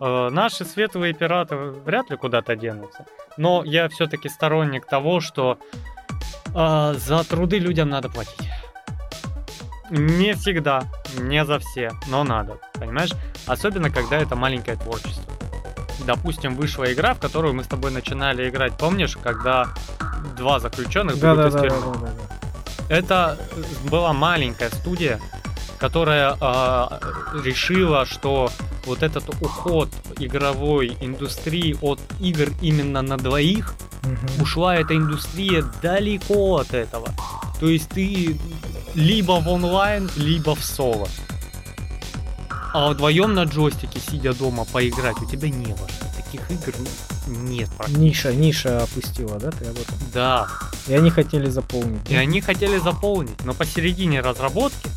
Э, наши светлые пираты вряд ли куда-то денутся. Но я все-таки сторонник того, что э, за труды людям надо платить. Не всегда, не за все, но надо, понимаешь? Особенно, когда это маленькое творчество. Допустим, вышла игра, в которую мы с тобой начинали играть, помнишь, когда два заключенных Да, да, из да, да, тюрьмы? да, да. Это была маленькая студия, которая а, решила, что вот этот уход игровой индустрии от игр именно на двоих Мгм. ушла эта индустрия далеко от этого. То есть ты либо в онлайн, либо в соло. А вдвоем на джойстике, сидя дома, поиграть у тебя не во что. Таких игр нет. Ниша, ниша опустила, да, ты об этом? Да. И они хотели заполнить. И они хотели заполнить, но посередине разработки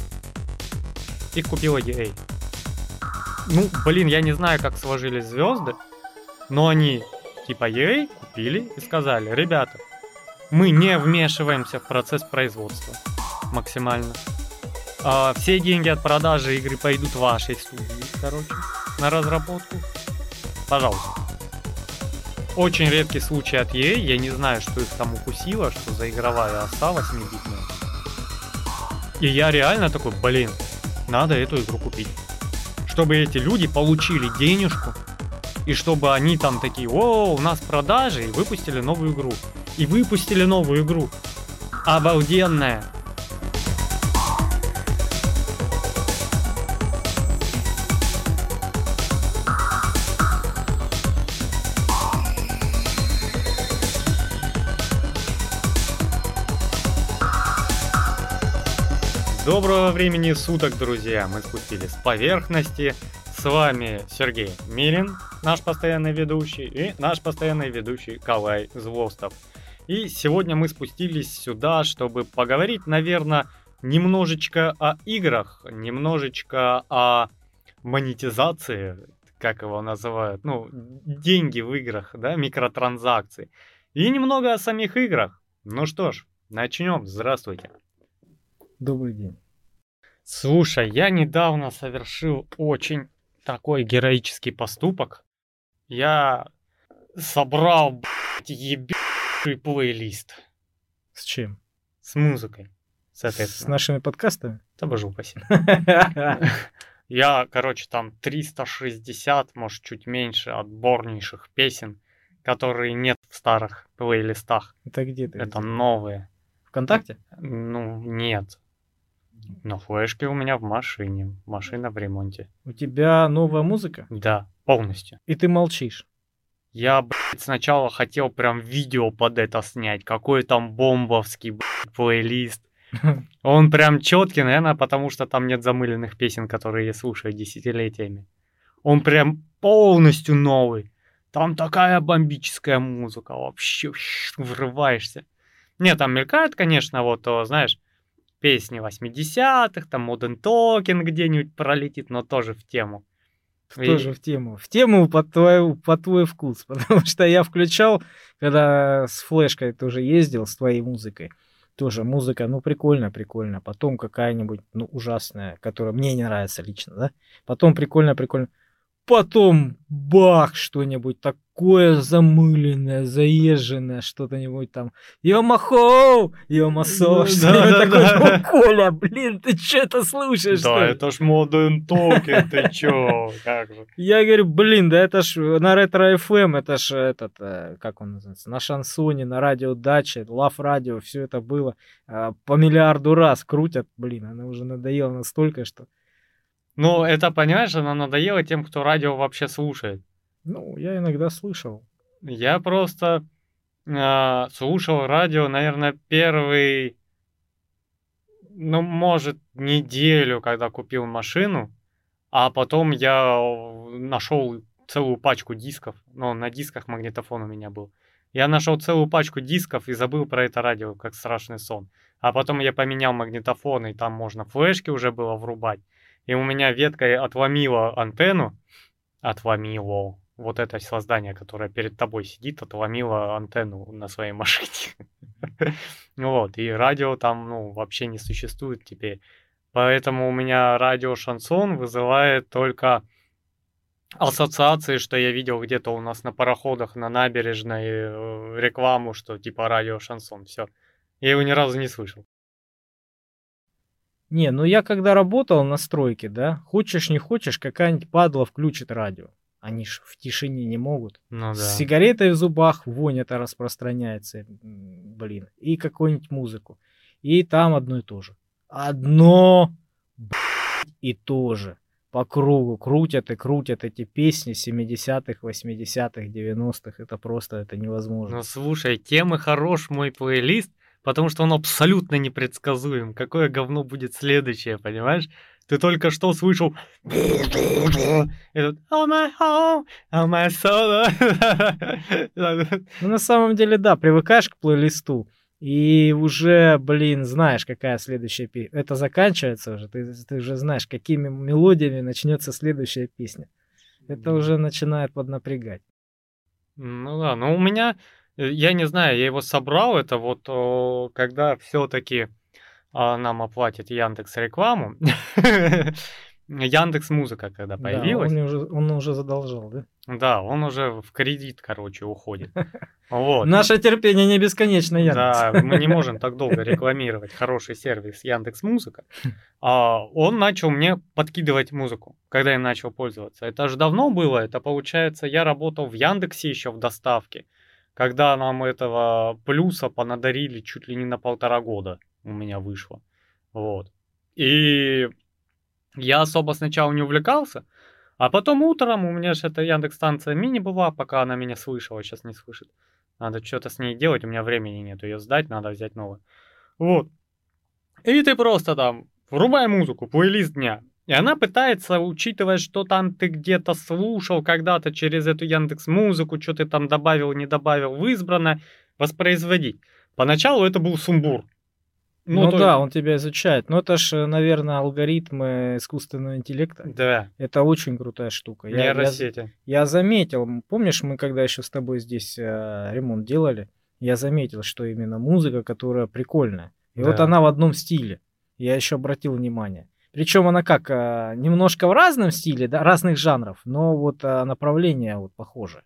их купила EA. Ну, блин, я не знаю, как сложились звезды, но они, типа EA, купили и сказали, ребята, мы не вмешиваемся в процесс производства максимально. А, все деньги от продажи игры пойдут вашей студии, короче, на разработку. Пожалуйста. Очень редкий случай от EA, я не знаю, что их там укусило, что за игровая осталась небитная. И я реально такой, блин, надо эту игру купить. Чтобы эти люди получили денежку, и чтобы они там такие, о, у нас продажи, и выпустили новую игру. И выпустили новую игру. Обалденная. Доброго времени суток, друзья! Мы спустились с поверхности. С вами Сергей Мирин, наш постоянный ведущий, и наш постоянный ведущий Калай Злостов. И сегодня мы спустились сюда, чтобы поговорить, наверное, немножечко о играх, немножечко о монетизации, как его называют, ну, деньги в играх, да, микротранзакции. И немного о самих играх. Ну что ж, начнем. Здравствуйте. Добрый день. Слушай, я недавно совершил очень такой героический поступок. Я собрал, блядь, ебучий плейлист С чем? с музыкой. С Соответственно, нашими подкастами? да боже упаси. Я, короче, там 360, может, чуть меньше отборнейших песен, которые нет в старых плейлистах. Это где ты? Это новые. ВКонтакте? Ну, нет. На флешке у меня в машине. Машина в ремонте. У тебя новая музыка? Да, полностью. И ты молчишь. Я, блядь, сначала хотел прям видео под это снять. Какой там бомбовский, блядь, плейлист. Он прям четкий, наверное, потому что там нет замыленных песен, которые я слушаю десятилетиями. Он прям полностью новый. Там такая бомбическая музыка, вообще врываешься. Не, там мелькает, конечно, вот, знаешь, песни 80-х, там Modern Talking где-нибудь пролетит, но тоже в тему. И- Тоже в тему. В тему по твой, по твой вкус. Потому что я включал, когда с флешкой тоже ездил, с твоей музыкой. Тоже музыка, ну, прикольно, прикольно. Потом какая-нибудь, ну, ужасная, которая мне не нравится лично, да? Потом прикольно, прикольно. Потом бах, что-нибудь такое замыленное, заезженное, что-то-нибудь там. Йо-махоу! Йо-масо! Да, что-нибудь да, да. «О, Коля, блин, ты что это слушаешь? Да, ли?» это ж Modern Talking, ты чё, как же. Я говорю, блин, да это ж на ретро FM, это ж этот, э, как он называется, на шансоне, на радио Даче, Лав Радио, все это было а, по миллиарду раз крутят, блин, она уже надоела настолько, что... Ну, это, понимаешь, она надоела тем, кто радио вообще слушает. Ну, я иногда слышал. Я просто а, слушал радио, наверное, первый, ну, может, неделю, когда купил машину, а потом я нашел целую пачку дисков, ну, на дисках магнитофон у меня был. Я нашел целую пачку дисков и забыл про это радио, как страшный сон. А потом я поменял магнитофон, и там можно флешки уже было врубать. И у меня веткой отломило антенну, отломило, вот это создание, которое перед тобой сидит, отломило антенну на своей машине. Вот, и радио там, ну, вообще не существует теперь. Поэтому у меня радио шансон вызывает только ассоциации, что я видел где-то у нас на пароходах на набережной э, рекламу, что типа радио шансон. Все. Я его ни разу не слышал. Не, ну я когда работал на стройке, да, хочешь не хочешь, какая-нибудь падла включит радио. Они ж в тишине не могут. Ну да. С сигаретой в зубах вонь это распространяется, блин. И какую-нибудь музыку. И там одно и то же. Одно и то же. По кругу крутят и крутят эти песни 70-х, 80-х, 90-х. Это просто, это невозможно. Ну слушай, тем и хорош мой плейлист, потому что он абсолютно непредсказуем. Какое говно будет следующее, понимаешь? Ты только что слышал этот Oh my home, oh my soul. Ну, на самом деле, да, привыкаешь к плейлисту. И уже, блин, знаешь, какая следующая песня. Это заканчивается уже. Ты, ты уже знаешь, какими мелодиями начнется следующая песня. Это уже начинает поднапрягать. Ну да, но у меня, я не знаю, я его собрал, это вот когда все-таки нам оплатит Яндекс рекламу. Яндекс Музыка, когда Да, появилась. он, уже, он уже задолжал, да? Да, он уже в кредит, короче, уходит. Вот. Наше терпение не бесконечно, Яндекс. Да, мы не можем так долго рекламировать хороший сервис Яндекс Музыка. А, он начал мне подкидывать музыку, когда я начал пользоваться. Это же давно было, это получается, я работал в Яндексе еще в доставке, когда нам этого плюса понадарили чуть ли не на полтора года у меня вышло. Вот. И я особо сначала не увлекался, а потом утром у меня же эта Яндекс станция мини была, пока она меня слышала, сейчас не слышит. Надо что-то с ней делать, у меня времени нет ее сдать, надо взять новую. Вот. И ты просто там врубай музыку, плейлист дня. И она пытается, учитывая, что там ты где-то слушал когда-то через эту Яндекс Музыку, что ты там добавил, не добавил в избранное, воспроизводить. Поначалу это был сумбур. Ну, то- да, он тебя изучает. Но это ж, наверное, алгоритмы искусственного интеллекта. Да, Это очень крутая штука. Я, я, нейросети. я заметил, помнишь, мы когда еще с тобой здесь э, ремонт делали, я заметил, что именно музыка, которая прикольная. И вот Да. она в одном стиле. Я еще обратил внимание. Причем она как, э, немножко в разном стиле, да, разных жанров, но вот э, направление вот похоже.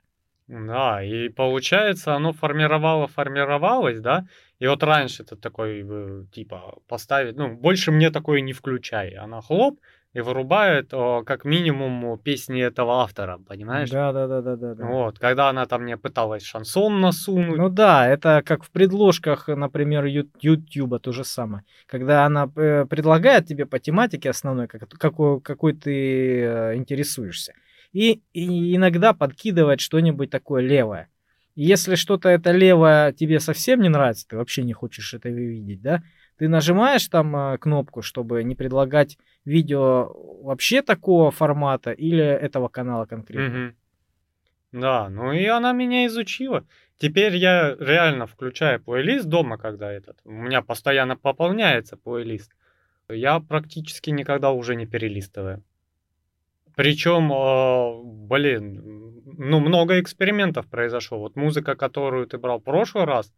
Да, и получается, оно формировало, формировалось, да, и вот раньше ты такой, э, типа, поставить, ну, больше мне такое не включай, она хлоп и вырубает, о, как минимум, песни этого автора, понимаешь? Да, да, да, да, да. Вот, когда она там мне пыталась шансон насунуть, Ну да, это как в предложках, например, Ютуба то же самое. Когда она э, предлагает тебе по тематике основной, как, какой, какой ты э, интересуешься. И, и иногда подкидывает что-нибудь такое левое. Если что-то это левое тебе совсем не нравится, ты вообще не хочешь это видеть, да, ты нажимаешь там э, кнопку, чтобы не предлагать видео вообще такого формата или этого канала конкретно. Мгм. Да, ну и она меня изучила. Теперь я реально включаю плейлист дома, когда этот. У меня постоянно пополняется плейлист. Я практически никогда уже не перелистываю. Причем, э, блин, ну много экспериментов произошло. Вот музыка, которую ты брал в прошлый раз,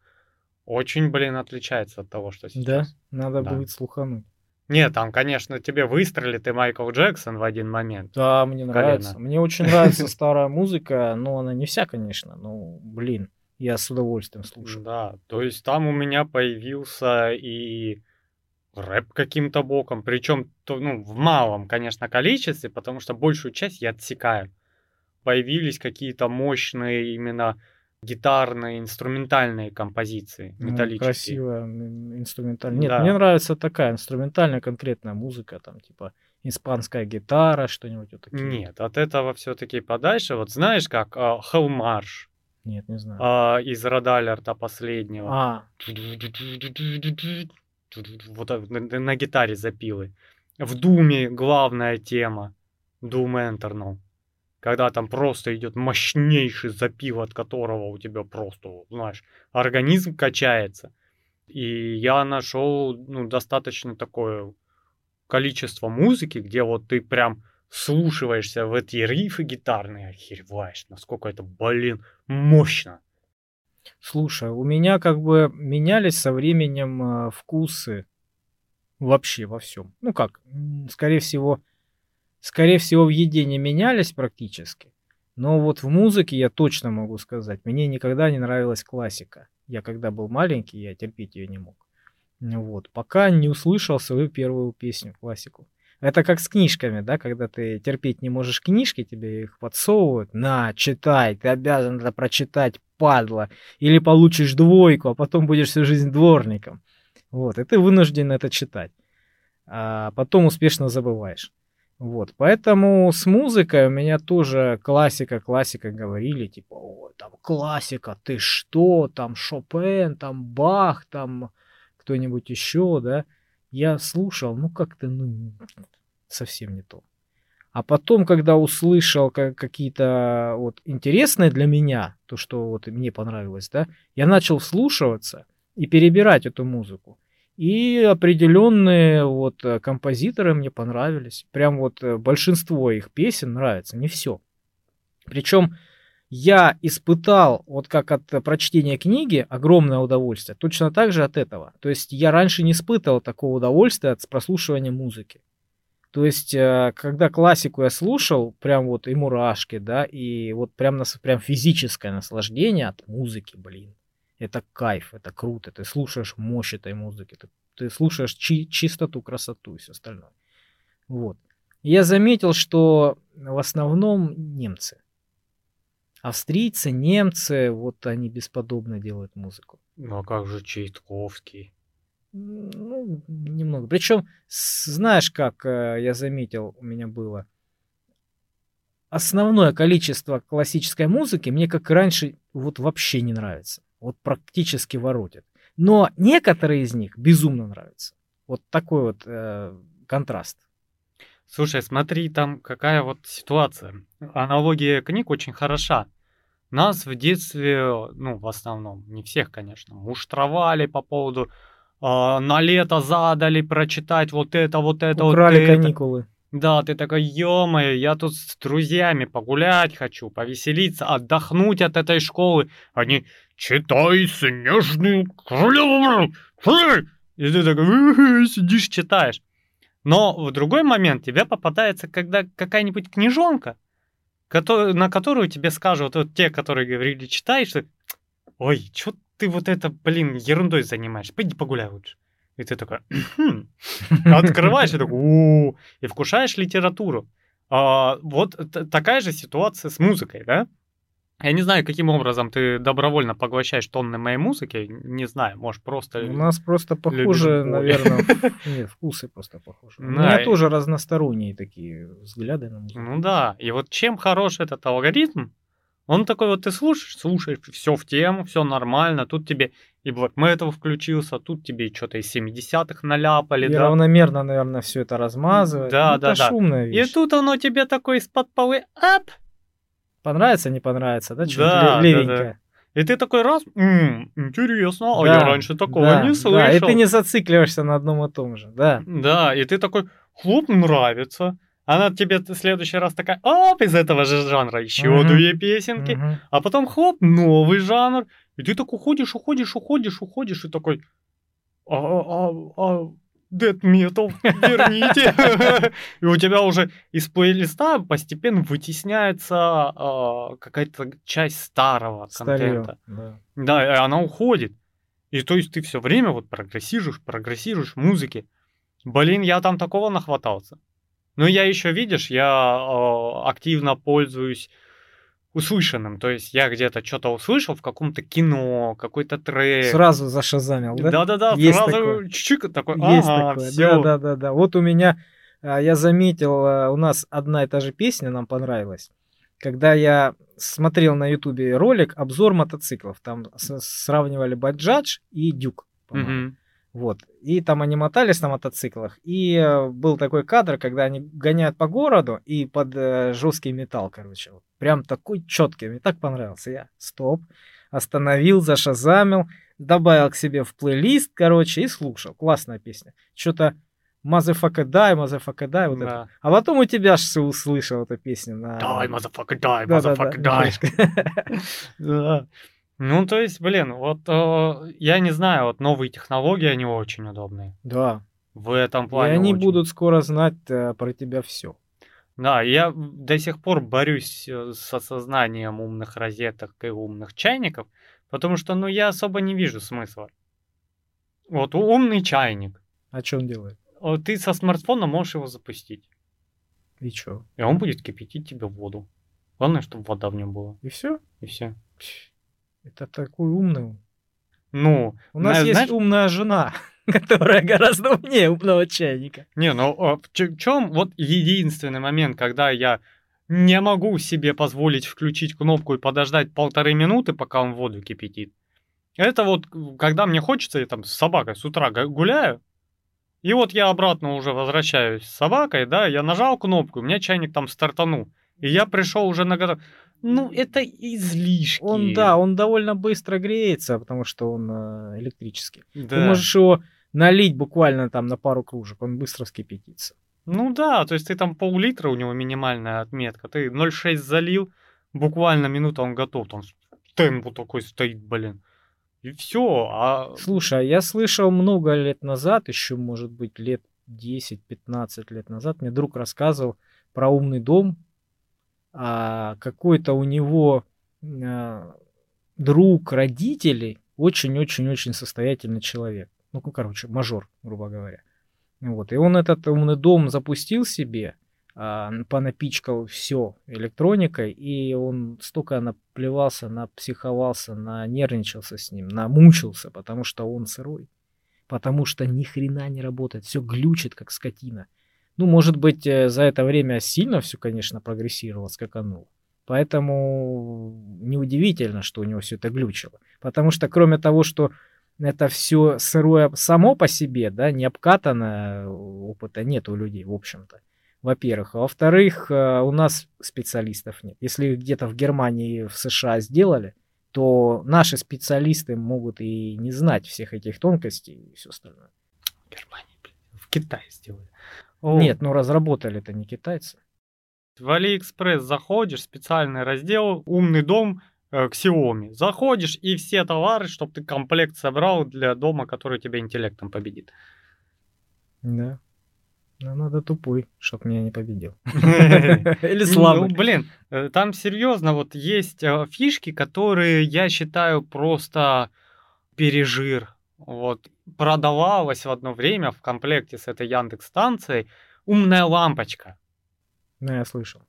очень, блин, отличается от того, что Да, сейчас. надо Да. будет слухануть. Нет, там, конечно, тебе выстрелит и Майкл Джексон в один момент. Да, мне Колено. нравится. Мне очень нравится старая музыка, но она не вся, конечно. Ну, блин, я с удовольствием слушаю. Да, то есть там у меня появился и рэп каким-то боком, причем ну, в малом, конечно, количестве, потому что большую часть я отсекаю. Появились какие-то мощные именно гитарные, инструментальные композиции, Ну, металлические. красивая м, инструментальная. Нет, Да. мне нравится такая инструментальная конкретная музыка, там типа испанская гитара, что-нибудь вот такие. Нет, от этого все-таки подальше. Вот знаешь, как Hellmarsh Нет, не знаю. а, из Радалерта последнего. А, Вот на, на- на гитаре запилы. В Думе главная тема. Doom Eternal. Когда там просто идет мощнейший запил, от которого у тебя просто, знаешь, организм качается. И я нашел ну, достаточно такое количество музыки, где вот ты прям слушаешься в эти рифы гитарные, охереваешь, насколько это, блин, мощно. слушай, у меня как бы менялись со временем э, вкусы вообще во всем. Ну как, скорее всего, скорее всего, в еде не менялись практически. Но вот в музыке я точно могу сказать, мне никогда не нравилась классика. Я когда был маленький, я терпеть ее не мог. Вот, пока не услышал свою первую песню, классику. Это как с книжками, да, когда ты терпеть не можешь книжки, тебе их подсовывают. На, читай, ты обязан это прочитать, падла. Или получишь двойку, а потом будешь всю жизнь дворником. Вот, и ты вынужден это читать. А потом успешно забываешь. Вот, поэтому с музыкой у меня тоже классика, классика говорили, типа, о, там классика, ты что, там Шопен, там Бах, там кто-нибудь еще, да. Я слушал, ну как-то, ну, совсем не то. А потом, когда услышал какие-то вот интересные для меня, то, что вот мне понравилось, да, я начал вслушиваться и перебирать эту музыку. И определенные вот э, композиторы мне понравились. Прям вот э, большинство их песен нравится, не все. Причем я испытал, вот как от прочтения книги, огромное удовольствие, точно так же от этого. То есть я раньше не испытывал такого удовольствия от прослушивания музыки. То есть, э, когда классику я слушал, прям вот и мурашки, да, и вот прям, прям физическое наслаждение от музыки, блин это кайф, это круто, ты слушаешь мощь этой музыки, ты, ты слушаешь чи- чистоту, красоту и все остальное. Вот. Я заметил, что в основном немцы. Австрийцы, немцы, вот они бесподобно делают музыку. Ну а как же Чайковский? Ну, немного. Причем, знаешь, как э, я заметил, у меня было основное количество классической музыки мне, как и раньше, вот вообще не нравится вот практически воротит. Но некоторые из них безумно нравятся. Вот такой вот э, контраст. Слушай, смотри, там какая вот ситуация. Аналогия книг очень хороша. Нас в детстве, ну, в основном, не всех, конечно, муштровали по поводу э, на лето задали прочитать вот это, вот это, Украли вот это. каникулы. Да, ты такой, ё я тут с друзьями погулять хочу, повеселиться, отдохнуть от этой школы. Они, читай снежную королеву. И ты такой сидишь, читаешь. Но в другой момент тебе попадается, когда какая-нибудь книжонка, на которую тебе скажут вот те, которые говорили, читай, что ой, что ты вот это, блин, ерундой занимаешься, пойди погуляй лучше. И ты такой, «Хм». открываешь и такой, и вкушаешь литературу. А, вот такая же ситуация с музыкой, да? Я не знаю, каким образом ты добровольно поглощаешь тонны моей музыки. Не знаю, может, просто... У нас просто похоже, наверное... Нет, вкусы просто похожи. У меня тоже разносторонние такие взгляды на музыку. Ну да, и вот чем хорош этот алгоритм, он такой вот ты слушаешь, слушаешь, все в тему, все нормально, тут тебе и Black Metal включился, тут тебе что-то из 70-х наляпали. И да? равномерно, наверное, все это размазывает. Да, ну, да, это да. шумная вещь. И тут оно тебе такой из-под полы, ап! Понравится, не понравится, да? Что-нибудь да, левенькое. Да, да. И ты такой раз, м-м, интересно, а да, я раньше такого да, не слышал. Да, и ты не зацикливаешься на одном и том же, да. Да, и ты такой, хлоп, нравится. Она тебе в следующий раз такая, оп, из этого же жанра еще uh-huh. две песенки, uh-huh. а потом хлоп, новый жанр, и ты так уходишь, уходишь, уходишь, уходишь, и такой, а, а, а, Dead Metal, верните. И у тебя уже из плейлиста постепенно вытесняется какая-то часть старого контента. Да, и она уходит. И то есть ты все время вот прогрессируешь, прогрессируешь в музыке. Блин, я там такого нахватался. Ну, я еще, видишь, я э, активно пользуюсь услышанным. То есть я где-то что-то услышал в каком-то кино, какой-то трек. Сразу зашазамил, да? Да-да-да, сразу такое. чик такой, Есть ага, такое, да-да-да. Вот у меня, а, я заметил, а, у нас одна и та же песня нам понравилась. Когда я смотрел на ютубе ролик обзор мотоциклов, там сравнивали Баджадж и Дюк, по-моему. Мгм. Вот. И там они мотались на мотоциклах. И э, был такой кадр, когда они гоняют по городу и под э, жесткий металл, короче. Вот. Прям такой четкий. Мне так понравился. Я стоп, остановил, зашазамил, добавил к себе в плейлист, короче, и слушал. Классная песня. Что-то Motherfucker die, motherfucker die, вот Да. это. А потом у тебя же услышал эту песню на... Die, motherfucker, die, Да-да-да, motherfucker, die. Да. Ну, то есть, блин, вот э, я не знаю, вот новые технологии, они очень удобные. Да. В этом И плане они очень. будут скоро знать э, про тебя все. Да, я до сих пор борюсь э, с осознанием умных розеток и умных чайников, потому что, ну, я особо не вижу смысла. Вот умный чайник. А что он делает? Ты со смартфона можешь его запустить, И что? и он будет кипятить тебе воду. Главное, чтобы вода в нем была, И все? и все. Это такой умный. Ну, У нас зна- есть знаешь- умная жена, которая гораздо умнее умного чайника. Не, ну а в чем вот единственный момент, когда я не могу себе позволить включить кнопку и подождать полторы минуты, пока он воду кипятит. Это вот, к- когда мне хочется, я там с собакой с утра гуляю, и вот я обратно уже возвращаюсь с собакой, да, я нажал кнопку, у меня чайник там стартанул, и я пришел уже на готов. Ну, это излишки. Он, да, он довольно быстро греется, потому что он э, электрический. Да. Ты можешь его налить буквально там на пару кружек, он быстро вскипятится. Ну да, то есть ты там пол-литра, у него минимальная отметка, ты 0,6 залил, буквально минута он готов, там темп вот такой стоит, блин. И все, а... Слушай, а я слышал много лет назад, еще, может быть, лет 10-15 лет назад, мне друг рассказывал про умный дом. А какой-то у него а, друг родителей очень-очень-очень состоятельный человек. Ну, короче, мажор, грубо говоря. Вот. И он этот умный дом запустил себе, а, понапичкал все электроникой, и он столько наплевался, напсиховался, нанервничался с ним, намучился, потому что он сырой. Потому что ни хрена не работает, все глючит, как скотина. Ну, может быть, э, за это время сильно все, конечно, прогрессировало, скакануло. Поэтому неудивительно, что у него все это глючило. Потому что кроме того, что это все сырое само по себе, да, не обкатанное, опыта нет у людей, в общем-то. Во-первых. А во-вторых, э, у нас специалистов нет. Если где-то в Германии, в США сделали, то наши специалисты могут и не знать всех этих тонкостей и все остальное. Германия, блин, в Китае сделали. О, Нет, ну разработали это не китайцы. В Алиэкспресс заходишь, специальный раздел, умный дом э, к Xiaomi. Заходишь, и все товары, чтобы ты комплект собрал для дома, который тебя интеллектом победит. Да. Ну, надо тупой, чтоб меня не победил. Или слабый. Ну, блин, э, там серьезно вот есть э, фишки, которые я считаю просто пережир. Вот продавалась в одно время в комплекте с этой Яндекс станцией умная лампочка. Ну, я слышал.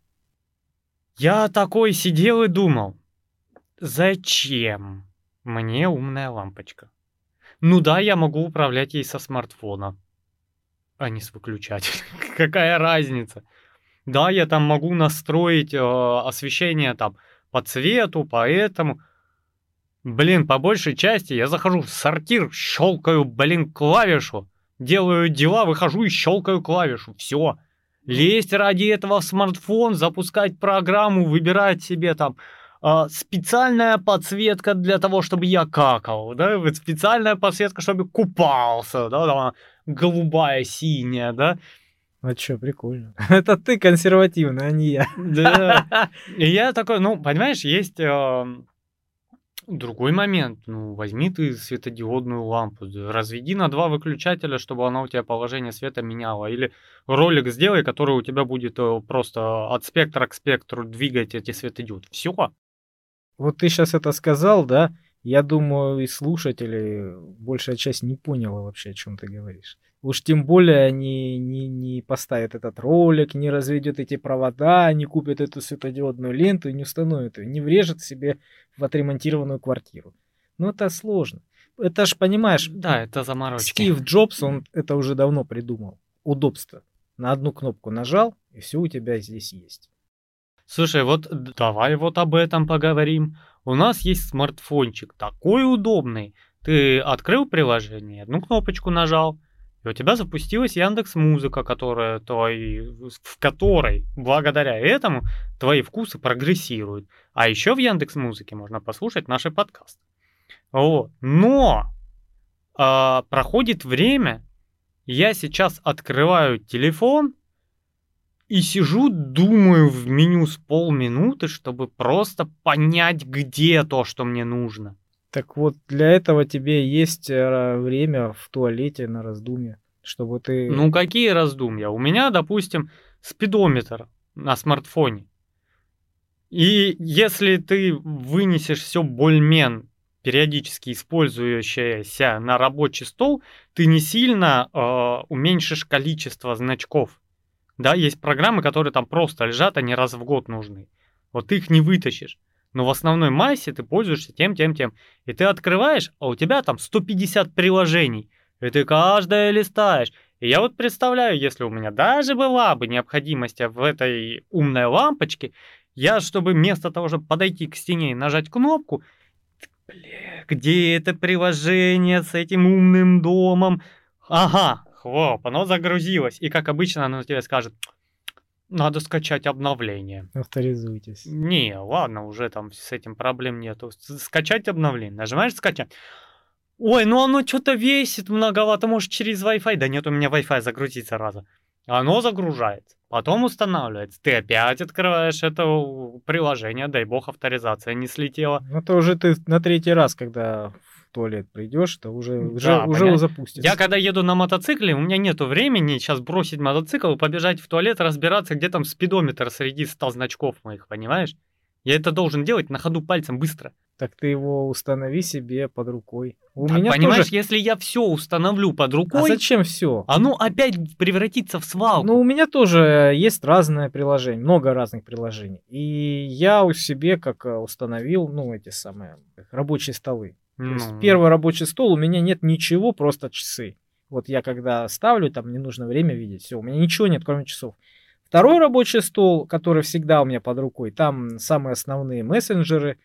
Я такой сидел и думал, зачем мне умная лампочка? Ну да, я могу управлять ей со смартфона, а не с выключателя. Какая разница? Да, я там могу настроить э, освещение там по цвету, по этому. Блин, по большей части я захожу в сортир, щелкаю, блин, клавишу, делаю дела, выхожу и щелкаю клавишу. Все. Лезть ради этого в смартфон, запускать программу, выбирать себе там а, специальная подсветка для того, чтобы я какал, да, вот специальная подсветка, чтобы купался, да, там, голубая, синяя, да. А чё, прикольно. Это ты консервативный, а не я. Да. И я такой, ну, понимаешь, есть э, другой момент. Ну, возьми ты светодиодную лампу, разведи на два выключателя, чтобы она у тебя положение света меняла. Или ролик сделай, который у тебя будет э, просто от спектра к спектру двигать эти светодиоды. Все. Вот ты сейчас это сказал, да? Я думаю, и слушатели, большая часть не поняла вообще, о чем ты говоришь. Уж тем более они не, не поставят этот ролик, не разведет эти провода, не купят эту светодиодную ленту и не установят ее, не врежет себе в отремонтированную квартиру. Ну это сложно. Это ж, понимаешь, Да, это заморочки. Стив Джобс, он это уже давно придумал. Удобство. На одну кнопку нажал, и все у тебя здесь есть. Слушай, вот давай вот об этом поговорим. У нас есть смартфончик, такой удобный. Ты открыл приложение, одну кнопочку нажал, и у тебя запустилась Яндекс Музыка, которая твои, в которой благодаря этому твои вкусы прогрессируют. А еще в Яндекс Музыке можно послушать наши подкасты. Вот. Но а, проходит время, я сейчас открываю телефон и сижу, думаю в меню с полминуты, чтобы просто понять, где то, что мне нужно. Так вот, для этого тебе есть э, время в туалете на раздумье, чтобы ты... Ну, какие раздумья? У меня, допустим, спидометр на смартфоне. И если ты вынесешь все больмен, периодически использующееся на рабочий стол, ты не сильно э, уменьшишь количество значков. Да, есть программы, которые там просто лежат, они раз в год нужны. Вот ты их не вытащишь. Но в основной массе ты пользуешься тем, тем, тем. И ты открываешь, а у тебя там 150 приложений. И ты каждое листаешь. И я вот представляю, если у меня даже была бы необходимость в этой умной лампочке, я, чтобы вместо того, чтобы подойти к стене и нажать кнопку, где это приложение с этим умным домом? Ага, хлоп, оно загрузилось. И как обычно оно тебе скажет, надо скачать обновление. Авторизуйтесь. Не, ладно, уже там с этим проблем нету. Скачать обновление. Нажимаешь скачать. Ой, ну оно что-то весит многовато, может через Wi-Fi. Да нет, у меня Wi-Fi загрузится раза. Оно загружается, потом устанавливается. Ты опять открываешь это приложение, дай бог авторизация не слетела. Ну это уже ты на третий раз, когда туалет придешь, то уже, да, уже, уже запустится. Я когда еду на мотоцикле, у меня нету времени сейчас бросить мотоцикл, побежать в туалет, разбираться, где там спидометр среди 100 значков моих, понимаешь? Я это должен делать на ходу пальцем быстро. Так ты его установи себе под рукой. У так, меня понимаешь, тоже... если я все установлю под рукой... А зачем все? Оно опять превратится в свалку. Ну, у меня тоже есть разное приложение, много разных приложений. И я у себе как э, установил, ну, эти самые рабочие столы. Ну. То есть первый рабочий стол, у меня нет ничего, просто часы. Вот я когда ставлю, там не нужно время видеть, все, у меня ничего нет, кроме часов. Второй рабочий стол, который всегда у меня под рукой, там самые основные мессенджеры,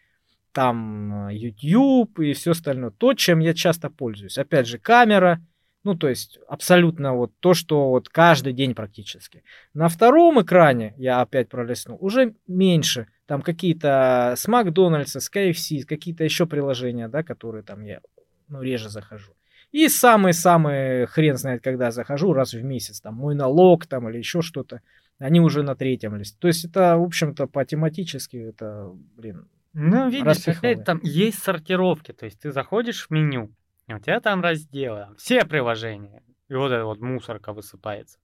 там э, YouTube и все остальное. То, чем я часто пользуюсь. Опять же, камера, ну, то есть абсолютно вот то, что вот каждый день практически. На втором экране, я опять пролистнул, уже меньше. Там какие-то с Макдональдса, с KFC, какие-то еще приложения, да, которые там я ну, реже захожу. И самый-самый хрен знает, когда захожу, раз в месяц, там, мой налог там или еще что-то, они уже на третьем листе. То есть это, в общем-то, по тематически, это, блин, Ну, видишь, опять там есть сортировки, то есть ты заходишь в меню, у тебя там разделы, все приложения. И вот эта вот мусорка высыпается.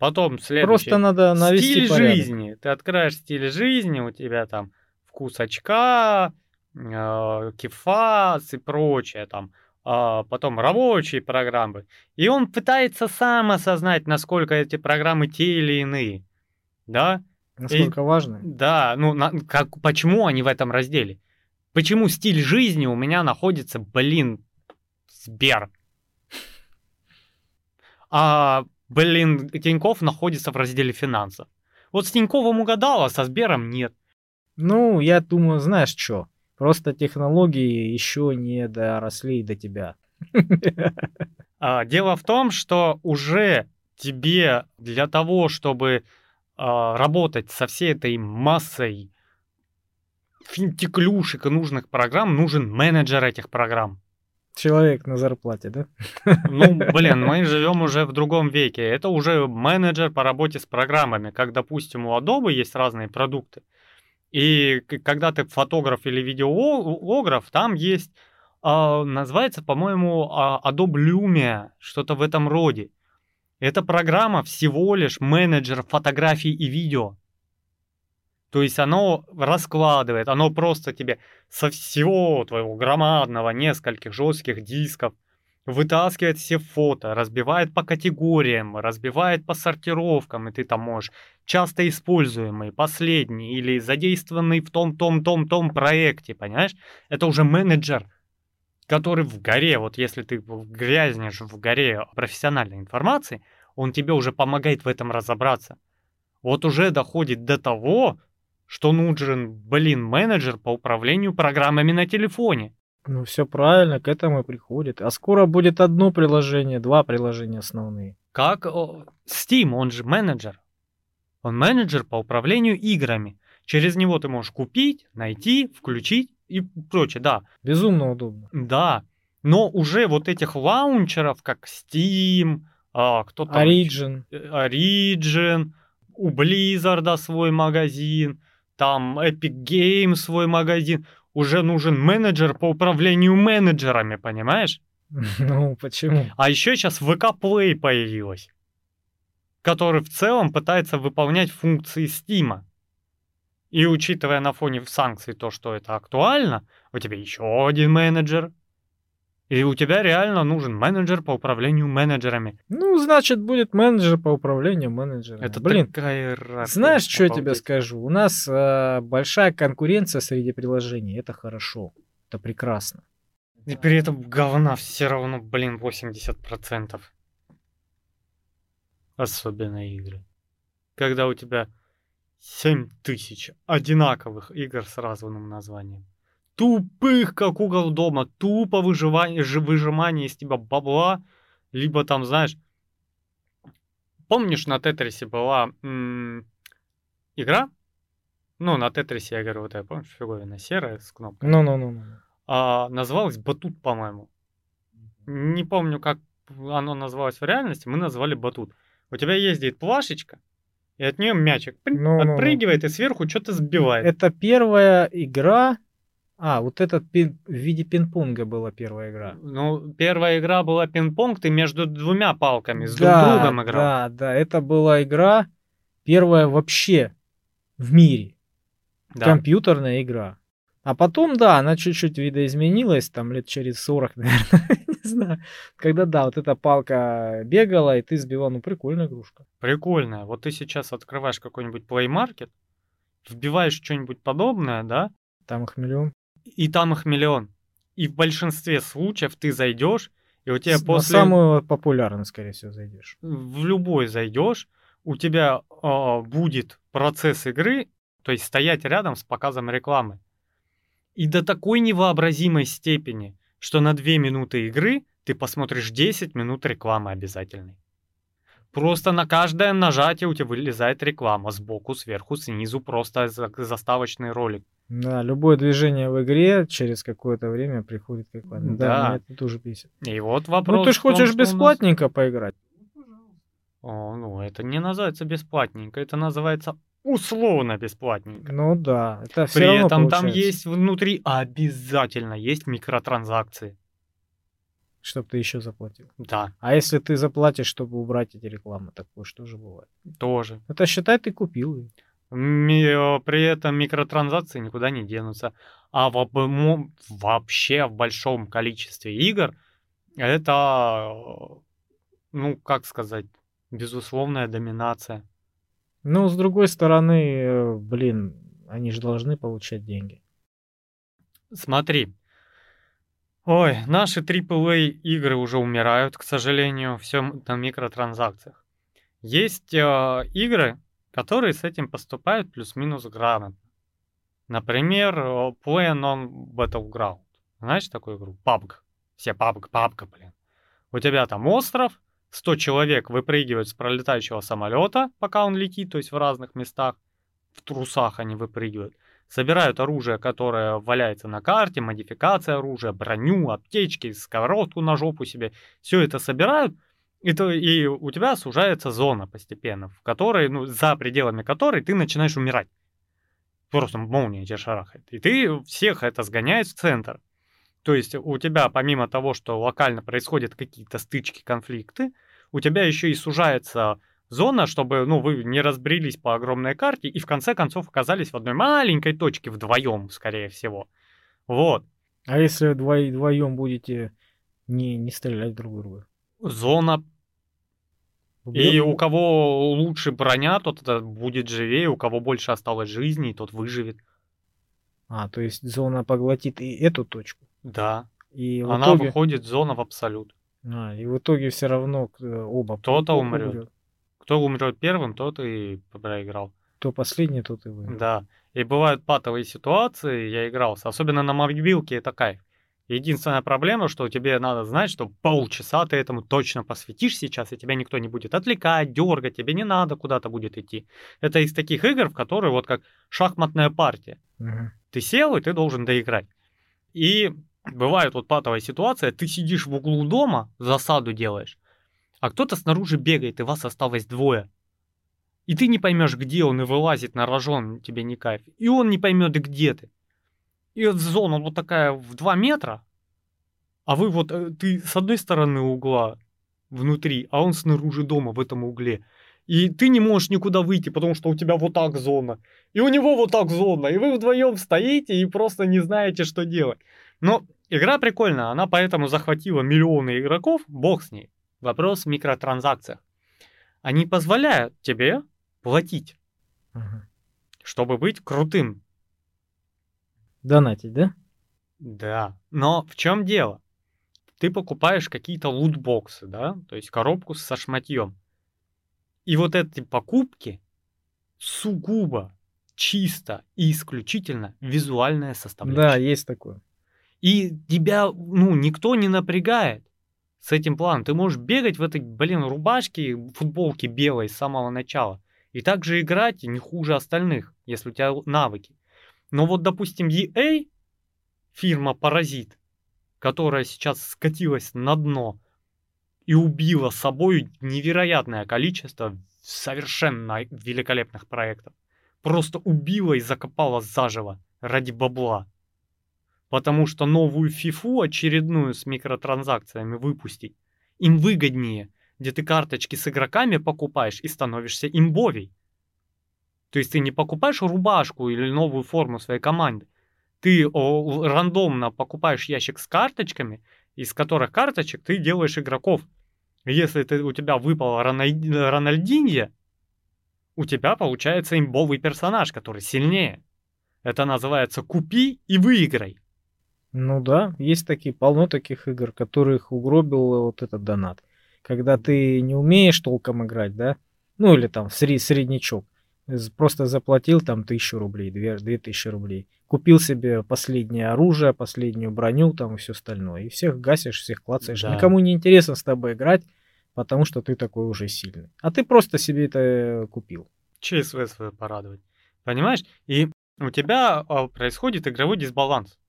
Потом следующий. Просто надо навести Стиль порядок. жизни. Ты открываешь стиль жизни, у тебя там вкус очка, э, кефас и прочее там. А потом рабочие программы. И он пытается сам осознать, насколько эти программы те или иные. Да? Насколько и, важны. Да, ну на, как, почему они в этом разделе? Почему стиль жизни у меня находится, блин, Сбер. А, блин, Тиньков находится в разделе финансов. Вот с Тиньковым угадала, со Сбером нет. Ну, я думаю, знаешь что? Просто технологии еще не доросли до тебя. А, дело в том, что уже тебе для того, чтобы а, работать со всей этой массой финтеклюшек и нужных программ, нужен менеджер этих программ. Человек на зарплате, да? Ну, блин, мы живем уже в другом веке. Это уже менеджер по работе с программами. Как, допустим, у Adobe есть разные продукты. И когда ты фотограф или видеограф, там есть, а, называется, по-моему, а, Adobe Lumia, что-то в этом роде. Эта программа всего лишь менеджер фотографий и видео. То есть оно раскладывает, оно просто тебе со всего твоего громадного нескольких жестких дисков вытаскивает все фото, разбивает по категориям, разбивает по сортировкам, и ты там можешь часто используемый, последний или задействованный в том-том-том-том проекте, понимаешь? Это уже менеджер, который в горе, вот если ты грязнешь в горе профессиональной информации, он тебе уже помогает в этом разобраться. Вот уже доходит до того, что нужен, блин, менеджер по управлению программами на телефоне. Ну, все правильно, к этому и приходит. А скоро будет одно приложение, два приложения основные. Как Steam, он же менеджер. Он менеджер по управлению играми. Через него ты можешь купить, найти, включить и прочее, да. Безумно удобно. Да. Но уже вот этих лаунчеров, как Steam, а, кто там? Origin. Origin, у Blizzard свой магазин, там Epic Games свой магазин, уже нужен менеджер по управлению менеджерами, понимаешь? Ну, почему? А еще сейчас ВК Play появилась. который в целом пытается выполнять функции Стима. И учитывая на фоне санкций то, что это актуально, у тебя еще один менеджер. И у тебя реально нужен менеджер по управлению менеджерами. Ну, значит, будет менеджер по управлению менеджерами. Это Блин, такая радость, знаешь, что я тебе скажу? У нас э, большая конкуренция среди приложений. Это хорошо. Это прекрасно. И при этом говна все равно, блин, 80%. Особенно игры. Когда у тебя 7000 одинаковых игр с разным названием. Тупых, как угол дома. Тупо выживание, жи- выжимание из тебя бабла. Либо там, знаешь... Помнишь, на Тетрисе была м, игра? Ну, на Тетрисе, я говорю, вот я помню, фиговина серая с кнопкой. Ну-ну-ну. А, называлось Батут, по-моему. Не помню, как оно называлось в реальности, мы назвали Батут. У тебя ездит плашечка, и от нее мячик прыг, Ну-ну-ну. отпрыгивает и сверху что-то сбивает. Это первая игра. А, вот этот пин- в виде пинг-понга была первая игра. Ну, первая игра была пинг-понг, ты между двумя палками с да, друг другом играл. Да, да, это была игра первая вообще в мире. Да. Компьютерная игра. А потом, да, она чуть-чуть видоизменилась, там лет через 40, наверное, не знаю. Когда, да, вот эта палка бегала, и ты сбивал, ну, прикольная игрушка. Прикольная. Вот ты сейчас открываешь какой-нибудь Play Market, вбиваешь что-нибудь подобное, да, Там их миллион. И там их миллион. И в большинстве случаев ты зайдешь, и у тебя С- после... На самую популярную, скорее всего, зайдешь. в любой зайдешь, у тебя а, будет процесс игры, то есть стоять рядом с показом рекламы. И до такой невообразимой степени, что на 2 минуты игры ты посмотришь 10 минут рекламы обязательной. Просто на каждое нажатие у тебя вылезает реклама сбоку, сверху, снизу, просто за- заставочный ролик. Да, любое движение в игре через какое-то время приходит как ладно. Да, Да. меня это тоже бесит. И вот вопрос. Ну ты ж в том, хочешь что у нас- бесплатненько поиграть. О, ну, это не называется бесплатненько, это называется условно бесплатненько. Ну да, это все При равно этом там получается, есть внутри обязательно есть микротранзакции. Чтоб ты еще заплатил. Да, А если ты заплатишь, чтобы убрать эти рекламы, такое что же бывает? тоже. Это считай, ты купил. ее. Э, При этом микротранзакции никуда не денутся. А вообще в большом количестве игр это, э, ну, как сказать, безусловная доминация. Ну, с другой стороны, э, блин, они же должны получать деньги. Смотри. Ой, наши AAA игры уже умирают, к сожалению, все на микротранзакциях. Есть э, игры, которые с этим поступают плюс-минус грамотно. Например, э, Plan on Battleground. Знаешь такую игру? PUBG. Все PUBG, PUBG, блин. У тебя там остров, 100 человек выпрыгивают с пролетающего самолета, пока он летит, то есть в разных местах. В трусах они выпрыгивают собирают оружие, которое валяется на карте, модификация оружия, броню, аптечки, сковородку на жопу себе. Все это собирают, и, то- и у тебя сужается зона постепенно, в которой, ну, за пределами которой ты начинаешь умирать. Просто молния тебя шарахает. И ты всех это сгоняет в центр. То есть у тебя, помимо того, что локально происходят какие-то стычки, конфликты, у тебя еще и сужается зона, чтобы, ну, вы не разбрелись по огромной карте и в конце концов оказались в одной маленькой точке вдвоем, скорее всего. Вот. А если вдво- вдвоем будете не, не стрелять друг в друга? Зона. И у кого лучше броня, тот это будет живее, у кого больше осталось жизни, тот выживет. А, то есть зона поглотит и эту точку. Да. И Она итоге... выходит зона в абсолют. А, и в итоге все равно э, оба Кто-то умрет. умрет. Кто умрет первым, тот и проиграл. Кто последний, тот и вы. Да. И бывают патовые ситуации, я игрался. Особенно на мобилке это кайф. Единственная проблема, что тебе надо знать, что полчаса ты этому точно посвятишь сейчас, и тебя никто не будет отвлекать, дергать, тебе не надо куда-то будет идти. Это из таких игр, в которые вот как шахматная партия. Мгм. Ты сел, и ты должен доиграть. И бывает вот патовая ситуация, ты сидишь в углу дома, засаду делаешь, а кто-то снаружи бегает, и вас осталось двое. И ты не поймешь, где он, и вылазит на рожон, тебе не кайф. И он не поймет, где ты. И вот зона вот такая в 2 метра, а вы вот, э, ты с одной стороны угла внутри, а он снаружи дома в этом угле. и ты не можешь никуда выйти, потому что у тебя вот так зона, и у него вот так зона, и вы вдвоем стоите и просто не знаете, что делать. Но игра прикольная, она поэтому захватила миллионы игроков, бог с ней. Вопрос в микротранзакциях. Они позволяют тебе платить, Ага. чтобы быть крутым. Донатить, да? Да. Но в чем дело? Ты покупаешь какие-то лутбоксы, да? То есть коробку со шматьем. И вот эти покупки сугубо, чисто и исключительно визуальная составляющая. Да, есть такое. И тебя, ну, никто не напрягает с этим планом. Ты можешь бегать в этой, блин, рубашке, футболке белой с самого начала. И также играть не хуже остальных, если у тебя навыки. Но вот, допустим, EA, фирма Паразит, которая сейчас скатилась на дно и убила собой невероятное количество совершенно великолепных проектов. Просто убила и закопала заживо ради бабла. Потому что новую фифу очередную с микротранзакциями выпустить им выгоднее, где ты карточки с игроками покупаешь и становишься имбовей. То есть ты не покупаешь рубашку или новую форму своей команды. Ты о, рандомно покупаешь ящик с карточками, из которых карточек ты делаешь игроков. Если ты, у тебя выпал Рональд, Рональдинье, у тебя получается имбовый персонаж, который сильнее. Это называется «купи и выиграй». Ну да, есть такие, полно таких игр, которых угробил вот этот донат. Когда ты не умеешь толком играть, да, ну или там сред, среднячок, просто заплатил там тысячу рублей, две, две тысячи рублей, купил себе последнее оружие, последнюю броню там и все остальное, и всех гасишь, всех клацаешь. Да. Никому не интересно с тобой играть, потому что ты такой уже сильный. А ты просто себе это купил. ЧСВ свое порадовать. Понимаешь? И у тебя а, происходит игровой дисбаланс.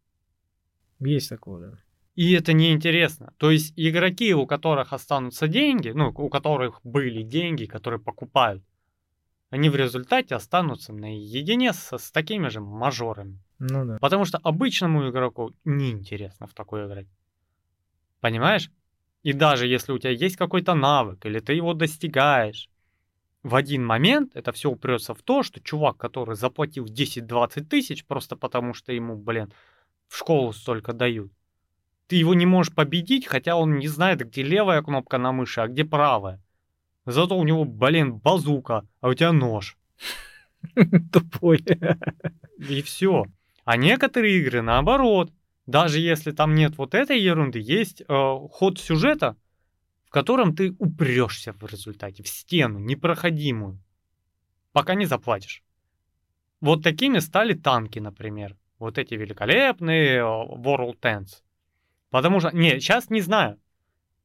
Есть такое, да. И это неинтересно. То есть игроки, у которых останутся деньги, ну, у которых были деньги, которые покупают, они в результате останутся наедине с, с такими же мажорами. Ну да. Потому что обычному игроку неинтересно в такое играть. Понимаешь? И даже если у тебя есть какой-то навык, или ты его достигаешь, в один момент это все упрется в то, что чувак, который заплатил 10-20 тысяч просто потому, что ему, блин, в школу столько дают, ты его не можешь победить, хотя он не знает, где левая кнопка на мыши, а где правая. Зато у него, блин, базука, а у тебя нож. Тупой. И все. А некоторые игры наоборот. Даже если там нет вот этой ерунды, есть э, ход сюжета, в котором ты упрешься в результате в стену непроходимую, пока не заплатишь. Вот такими стали танки, например. Вот эти великолепные э, World Tanks. Потому что, не, сейчас не знаю.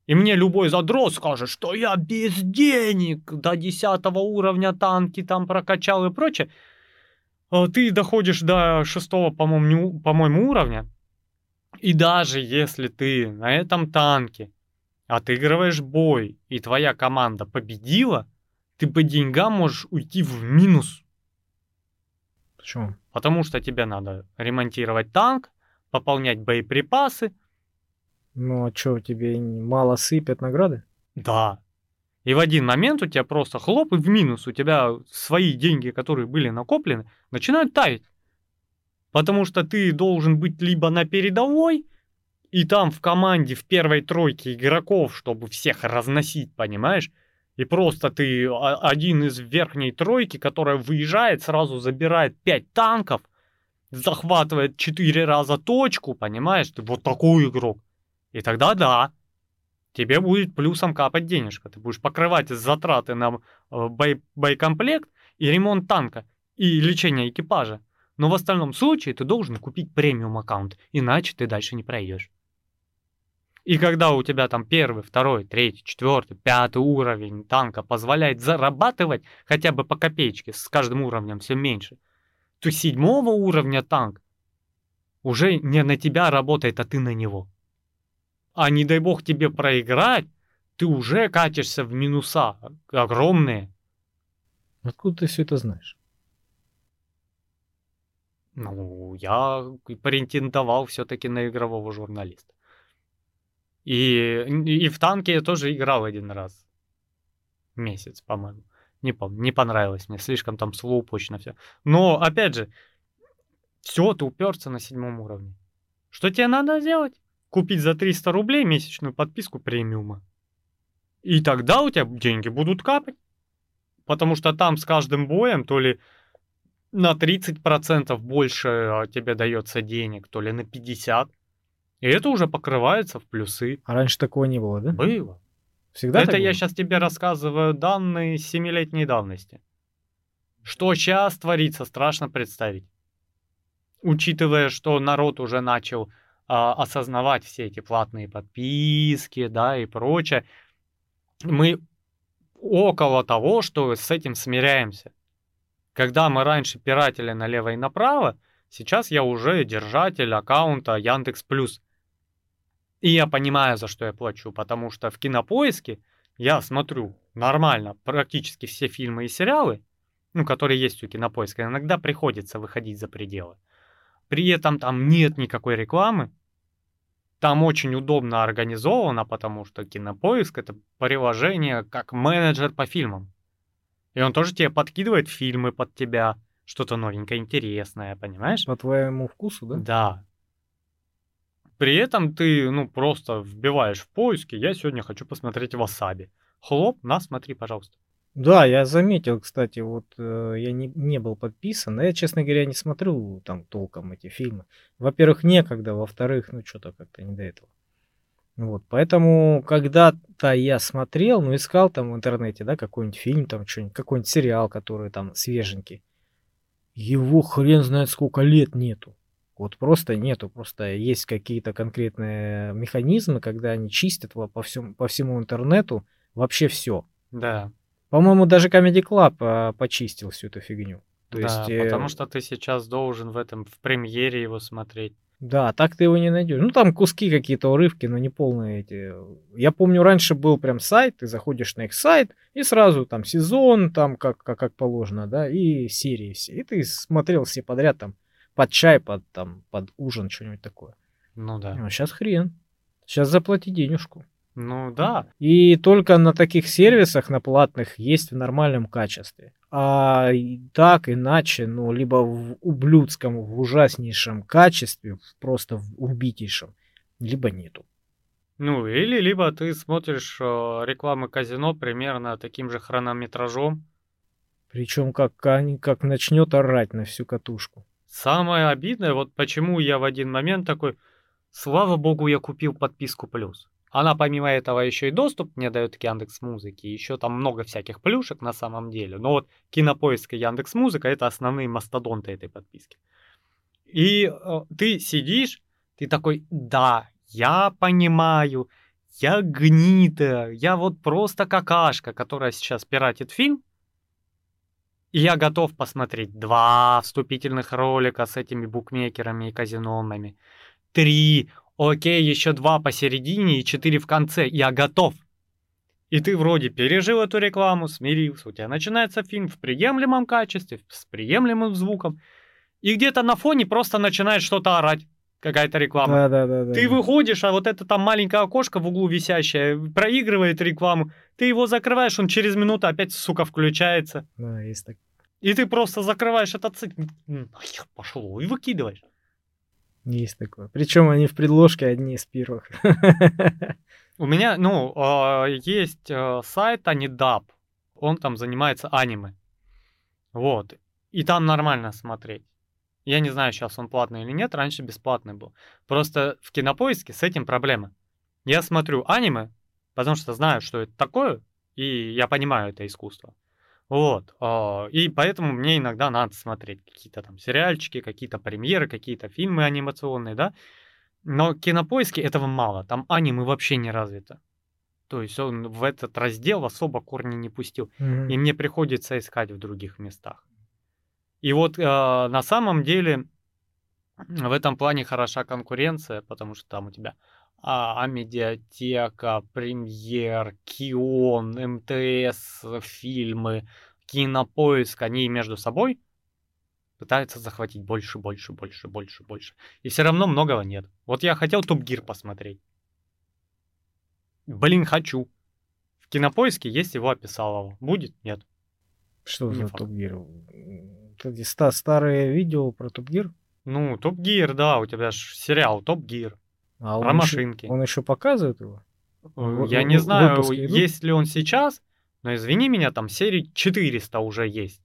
И мне любой задрот скажет, что я без денег до 10 уровня танки там прокачал и прочее. А Ты доходишь до 6, по-моему, по-моему, уровня. И даже если ты на этом танке отыгрываешь бой, и твоя команда победила, ты по деньгам можешь уйти в минус. Почему? Потому что тебе надо ремонтировать танк, пополнять боеприпасы. Ну а что, тебе мало сыпят награды? Да. И в один момент у тебя просто хлоп и в минус. У тебя свои деньги, которые были накоплены, начинают таять. Потому что ты должен быть либо на передовой, и там в команде в первой тройке игроков, чтобы всех разносить, понимаешь? И просто ты один из верхней тройки, которая выезжает, сразу забирает 5 танков, захватывает 4 раза точку, понимаешь? Ты вот такой игрок. И тогда да, тебе будет плюсом капать денежка. Ты будешь покрывать затраты на э, бой- боекомплект и ремонт танка, и лечение экипажа. Но в остальном случае ты должен купить премиум аккаунт, иначе ты дальше не пройдешь. И когда у тебя там первый, второй, третий, четвертый, пятый уровень танка позволяет зарабатывать хотя бы по копеечке, с каждым уровнем все меньше, то седьмого уровня танк уже не на тебя работает, а ты на него. А не дай бог тебе проиграть, ты уже катишься в минуса огромные. Откуда ты все это знаешь? Ну, я претендовал все-таки на игрового журналиста. И, и в танке я тоже играл один раз. Месяц, по-моему. Не помню, не понравилось мне, слишком там слоупочно все. Но, опять же, все, ты уперся на седьмом уровне. Что тебе надо сделать? Купить за 300 рублей месячную подписку премиума. И тогда у тебя деньги будут капать. Потому что там с каждым боем то ли на 30% больше а, тебе дается денег, то ли на 50%. И это уже покрывается в плюсы. А раньше такого не было, да? Было. Всегда это я было? сейчас тебе рассказываю данные семилетней давности. Что сейчас творится, страшно представить. Учитывая, что народ уже начал а, осознавать все эти платные подписки, да, и прочее, мы около того, что с этим смиряемся. Когда мы раньше пиратели налево и направо, сейчас я уже держатель аккаунта Яндекс Плюс. И я понимаю, за что я плачу, потому что в кинопоиске я смотрю нормально практически все фильмы и сериалы, ну, которые есть у кинопоиска. Иногда приходится выходить за пределы. При этом там нет никакой рекламы. Там очень удобно организовано, потому что кинопоиск это приложение как менеджер по фильмам. И он тоже тебе подкидывает фильмы под тебя, что-то новенькое, интересное, понимаешь? По твоему вкусу, да? Да. При этом ты, ну, просто вбиваешь в поиске, я сегодня хочу посмотреть Васаби. Хлоп, на, смотри, пожалуйста. Да, я заметил, кстати, вот э, я не, не был подписан, но я, честно говоря, не смотрю там толком эти фильмы. Во-первых, некогда, во-вторых, ну что-то как-то не до этого. Вот, поэтому когда-то я смотрел, ну, искал там в интернете, да, какой-нибудь фильм, там, что-нибудь, какой-нибудь сериал, который там свеженький. Его хрен знает сколько лет нету. Вот просто нету, просто есть какие-то конкретные механизмы, когда они чистят по, всем, по всему интернету вообще все. Да, По-моему, даже Comedy Club а, почистил всю эту фигню. То да, есть, э, потому что ты сейчас должен в этом, в премьере его смотреть. Да, так ты его не найдешь. Ну, там куски какие-то, урывки, но не полные эти. Я помню, раньше был прям сайт, ты заходишь на их сайт, и сразу там сезон, там как, как, как положено, да, и серии все. И ты смотрел все подряд там под чай, под, там, под ужин, что-нибудь такое. Ну да. А сейчас хрен. Сейчас заплати денежку. Ну да, И только на таких сервисах, на платных, есть в нормальном качестве. А так, иначе, ну, либо в ублюдском, в ужаснейшем качестве, просто в убитейшем, либо нету. Ну, или либо ты смотришь э, рекламы казино примерно таким же хронометражом. Причем как, как начнет орать на всю катушку. Самое обидное, вот почему я в один момент такой, слава богу, я купил подписку плюс. Она помимо этого еще и доступ мне дает к Яндекс Музыке, еще там много всяких плюшек на самом деле. Но вот Кинопоиск и Яндекс Музыка это основные мастодонты этой подписки. И э, ты сидишь, ты такой, да, я понимаю, я гнида, я вот просто какашка, которая сейчас пиратит фильм, и я готов посмотреть два вступительных ролика с этими букмекерами и казиномами. Три, окей, еще два посередине и четыре в конце. Я готов. И ты вроде пережил эту рекламу, смирился. У тебя начинается фильм в приемлемом качестве, с приемлемым звуком. И где-то на фоне просто начинает что-то орать. Какая-то реклама. Да, да, да, да. Ты выходишь, а вот это там маленькое окошко в углу висящее проигрывает рекламу. Ты его закрываешь, он через минуту опять, сука, включается. Да, есть так. И ты просто закрываешь этот м, нахер пошло, и выкидываешь. Есть такое. Причем они в предложке одни из первых. У меня, ну, а, есть а, сайт Анидап, он там занимается аниме. Вот. И там нормально смотреть. Я не знаю, сейчас он платный или нет, раньше бесплатный был. Просто в кинопоиске с этим проблема. Я смотрю аниме, потому что знаю, что это такое, и я понимаю это искусство. Вот. а, И поэтому мне иногда надо смотреть какие-то там сериальчики, какие-то премьеры, какие-то фильмы анимационные, да. Но в кинопоиске этого мало. Там аниме вообще не развито. То есть он в этот раздел особо корни не пустил. Мгм. И мне приходится искать в других местах. И вот э, на самом деле в этом плане хороша конкуренция, потому что там у тебя а, Амедиатека, Премьер, Кион, МТС, фильмы, Кинопоиск, они между собой пытаются захватить больше, больше, больше, больше, больше. И все равно многого нет. Вот я хотел Топ Гир посмотреть. Блин, хочу. В Кинопоиске есть его описалово. Будет? Нет. Что Не за. Топ Гир? Эти ста- старые видео про Топ Гир? Ну, Топ Гир, да, у тебя же сериал Топ Гир А про он еще, машинки. он еще показывает его? Э, Я в- не знаю, есть ли он сейчас, но извини меня, там серий 400 уже есть.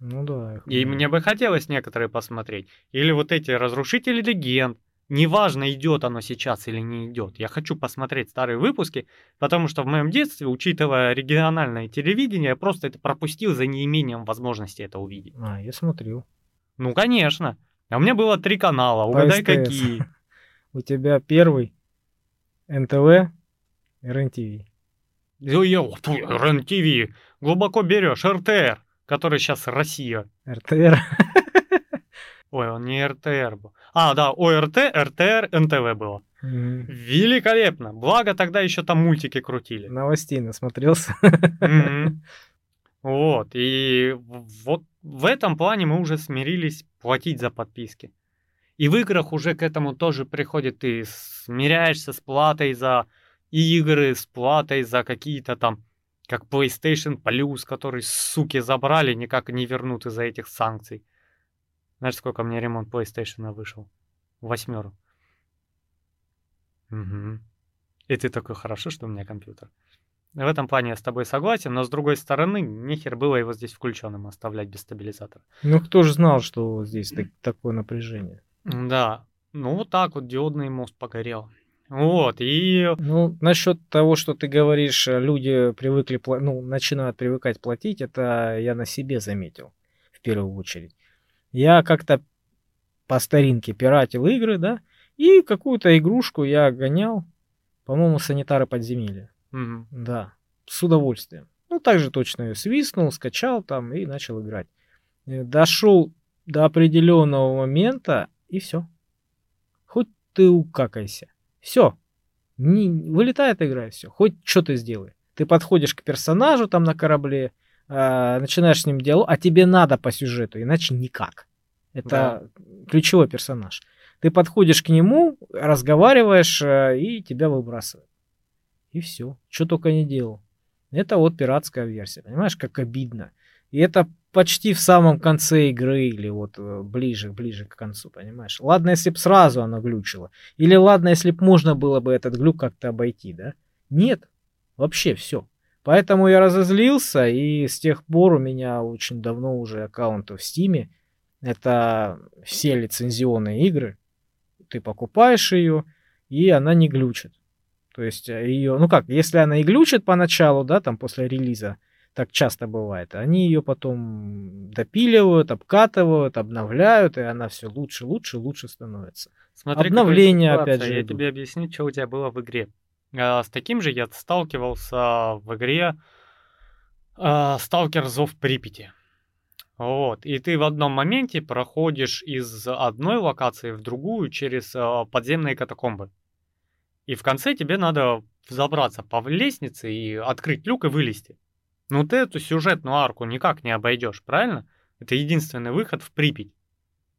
Ну да. И мне бы хотелось некоторые посмотреть. Или вот эти разрушители легенд. Неважно, идет оно сейчас или не идет. Я хочу посмотреть старые выпуски, потому что в моем детстве, учитывая региональное телевидение, я просто это пропустил за неимением возможности это увидеть. А, я смотрел. Ну, конечно. А у меня было три канала, угадай СТС. какие. У тебя первый НТВ, РНТВ. РЕН-ТВ, глубоко берешь, РТР, который сейчас Россия. РТР. Ой, он не РТР был. А, да, ОРТ, РТР, НТВ было. Мгм. Великолепно. Благо тогда еще там мультики крутили. Новостей насмотрелся. Мгм. Вот, и вот в этом плане мы уже смирились платить за подписки. И в играх уже к этому тоже приходит, ты смиряешься с платой за игры, с платой за какие-то там, как PlayStation Plus, который, суки, забрали, никак не вернут из-за этих санкций. Знаешь, сколько мне ремонт PlayStation вышел? Восьмеру. Угу. И ты такой, хорошо, что у меня компьютер. В этом плане я с тобой согласен, но с другой стороны, нехер было его здесь включенным оставлять без стабилизатора. Ну, кто же знал, что здесь так- такое напряжение? Да, ну вот так вот диодный мост погорел. Вот, и... Ну, насчет того, что ты говоришь, э, люди привыкли, ну, начинают привыкать платить, это я на себе заметил в первую очередь. Я как-то по старинке пиратил игры, да, и какую-то игрушку я гонял, по-моему, санитары подземелья. Мгм. Да, с удовольствием. Ну, также точно ее свистнул, скачал там и начал играть. Э, Дошел до определенного момента, и все. Хоть ты укакайся. Все. вылетает игра, и все. Хоть что ты сделай. Ты подходишь к персонажу там на корабле, а, начинаешь с ним диалог, а тебе надо по сюжету, иначе никак. Это ключевой персонаж. Ты подходишь к нему, разговариваешь, э, и тебя выбрасывают. И все. Что только не делал. Это вот пиратская версия. Понимаешь, как обидно. И это почти в самом конце игры или вот э, ближе, ближе к концу, понимаешь? Ладно, если бы сразу оно глючило. Или ладно, если бы можно было бы этот глюк как-то обойти, да? Нет. Вообще все. Поэтому я разозлился, и с тех пор у меня очень давно уже аккаунт в Стиме. Это все лицензионные игры. Ты покупаешь ее, и она не глючит. То есть ее, ну как, если она и глючит поначалу, да, там после релиза, так часто бывает, они ее потом допиливают, обкатывают, обновляют, и она все лучше, лучше, лучше становится. Смотри, Обновления, какая опять же, Я идут. тебе объясню, что у тебя было в игре. А, с таким же я сталкивался в игре а, Сталкер Зов Припяти. Вот. И ты в одном моменте проходишь из одной локации в другую через а, подземные катакомбы. И в конце тебе надо взобраться по лестнице и открыть люк и вылезти. Ну ты эту сюжетную арку никак не обойдешь, правильно? Это единственный выход в Припять.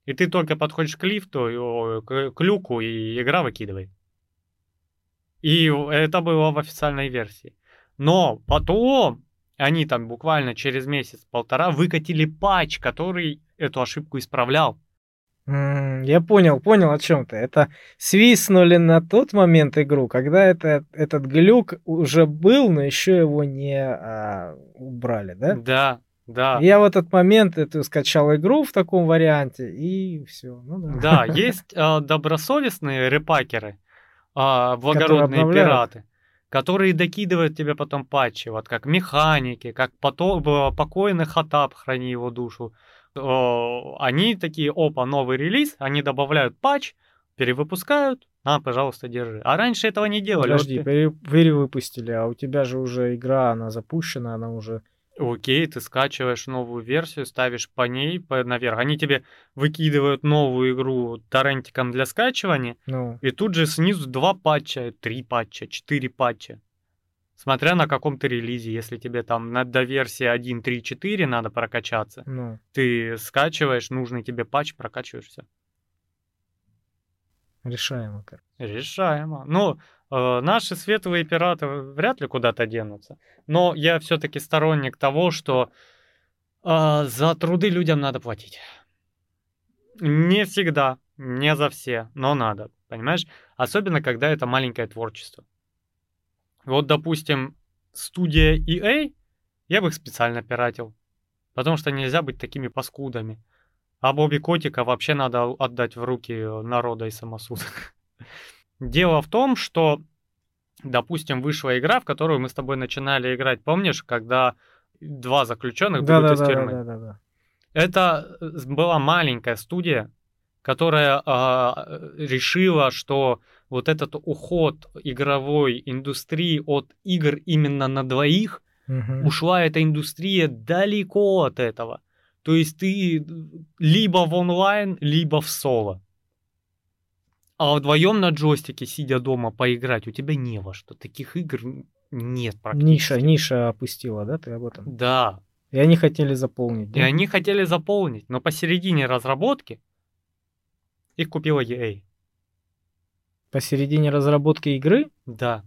И ты только подходишь к лифту, к люку, и игра выкидывает. И это было в официальной версии. Но потом они там буквально через месяц-полтора выкатили патч, который эту ошибку исправлял. М, Я понял, понял о чем ты. Это свистнули на тот момент игру, когда это, этот глюк уже был, но еще его не а, убрали, да? Да, да. Я в этот момент эту скачал игру в таком варианте, и все. Ну да. Да, есть э, добросовестные репакеры, а, благородные обновляют. пираты, которые докидывают тебе потом патчи, вот как механики, как потом, э, покойный Хатап, храни его душу. Э, Они такие, опа, новый релиз, они добавляют патч, перевыпускают, на, пожалуйста, держи. А раньше этого не делали. Вот Подожди, ты- пере- перевыпустили, а у тебя же уже игра, она запущена, она уже... Окей, ты скачиваешь новую версию, ставишь по ней по- наверх. Они тебе выкидывают новую игру торрентиком для скачивания, Ну, И тут же снизу два патча, три патча, четыре патча. Смотря на каком ты релизе, если тебе там на, до версии 1.3.4 надо прокачаться, ну, ты скачиваешь нужный тебе патч, прокачиваешь все. решаемо. короче. Решаемо. Ну, наши светлые пираты вряд ли куда-то денутся. Но я все-таки сторонник того, что А, за труды людям надо платить. Не всегда, не за все, но надо, понимаешь? Особенно, когда это маленькое творчество. Вот, допустим, студия EA, я бы их специально пиратил. Потому что нельзя быть такими паскудами. А Бобби Котика вообще надо отдать в руки народа и самосудок. Дело в том, что, допустим, вышла игра, в которую мы с тобой начинали играть, помнишь, когда два заключенных Да, бегут да, из да, тюрьмы? да, да, да. Это э, была маленькая студия, которая а, решила, что вот этот уход игровой индустрии от игр именно на двоих, Мгм. ушла эта индустрия далеко от этого. То есть ты либо в онлайн, либо в соло. А вдвоем на джойстике, сидя дома, поиграть, у тебя не во что. Таких игр нет практически. Ниша, ниша опустила, да, ты об этом? Да, И они хотели заполнить, И да? они хотели заполнить, но посередине разработки их купила EA. Посередине разработки игры, Да,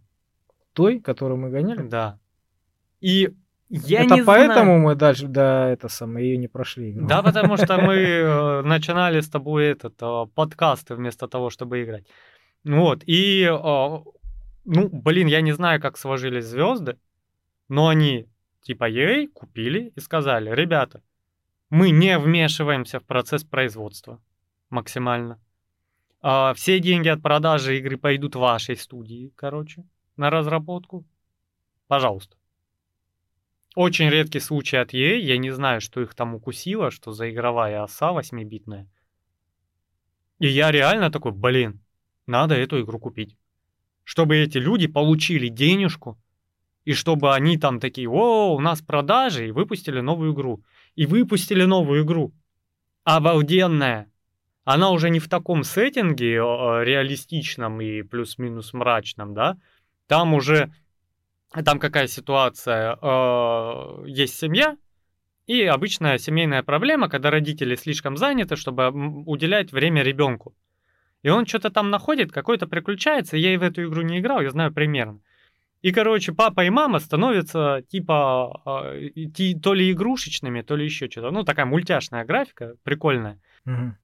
той, которую мы гоняли. да. И я это не поэтому знаю. мы дальше, да, это самое, ее не прошли. игру. Да, потому что мы э, начинали с тобой этот э, подкаст вместо того, чтобы играть. Вот, и, э, ну, блин, я не знаю, как сложились звезды, но они, типа EA, купили и сказали, ребята, мы не вмешиваемся в процесс производства максимально. А, все деньги от продажи игры пойдут вашей студии, короче, на разработку. Пожалуйста. Очень редкий случай от EA, я не знаю, что их там укусило, что за игровая оса 8-битная. И я реально такой, блин, надо эту игру купить. Чтобы эти люди получили денежку, и чтобы они там такие, о, у нас продажи, и выпустили новую игру. И выпустили новую игру. Обалденная. Она уже не в таком сеттинге э, реалистичном и плюс-минус мрачном, да. Там уже, там какая ситуация, э, есть семья, и обычная семейная проблема, когда родители слишком заняты, чтобы уделять время ребенку. И он что-то там находит, какое-то приключается. Я и в эту игру не играл, я знаю примерно. И, короче, папа и мама становятся типа э, то ли игрушечными, то ли еще что-то. Ну, такая мультяшная графика, прикольная.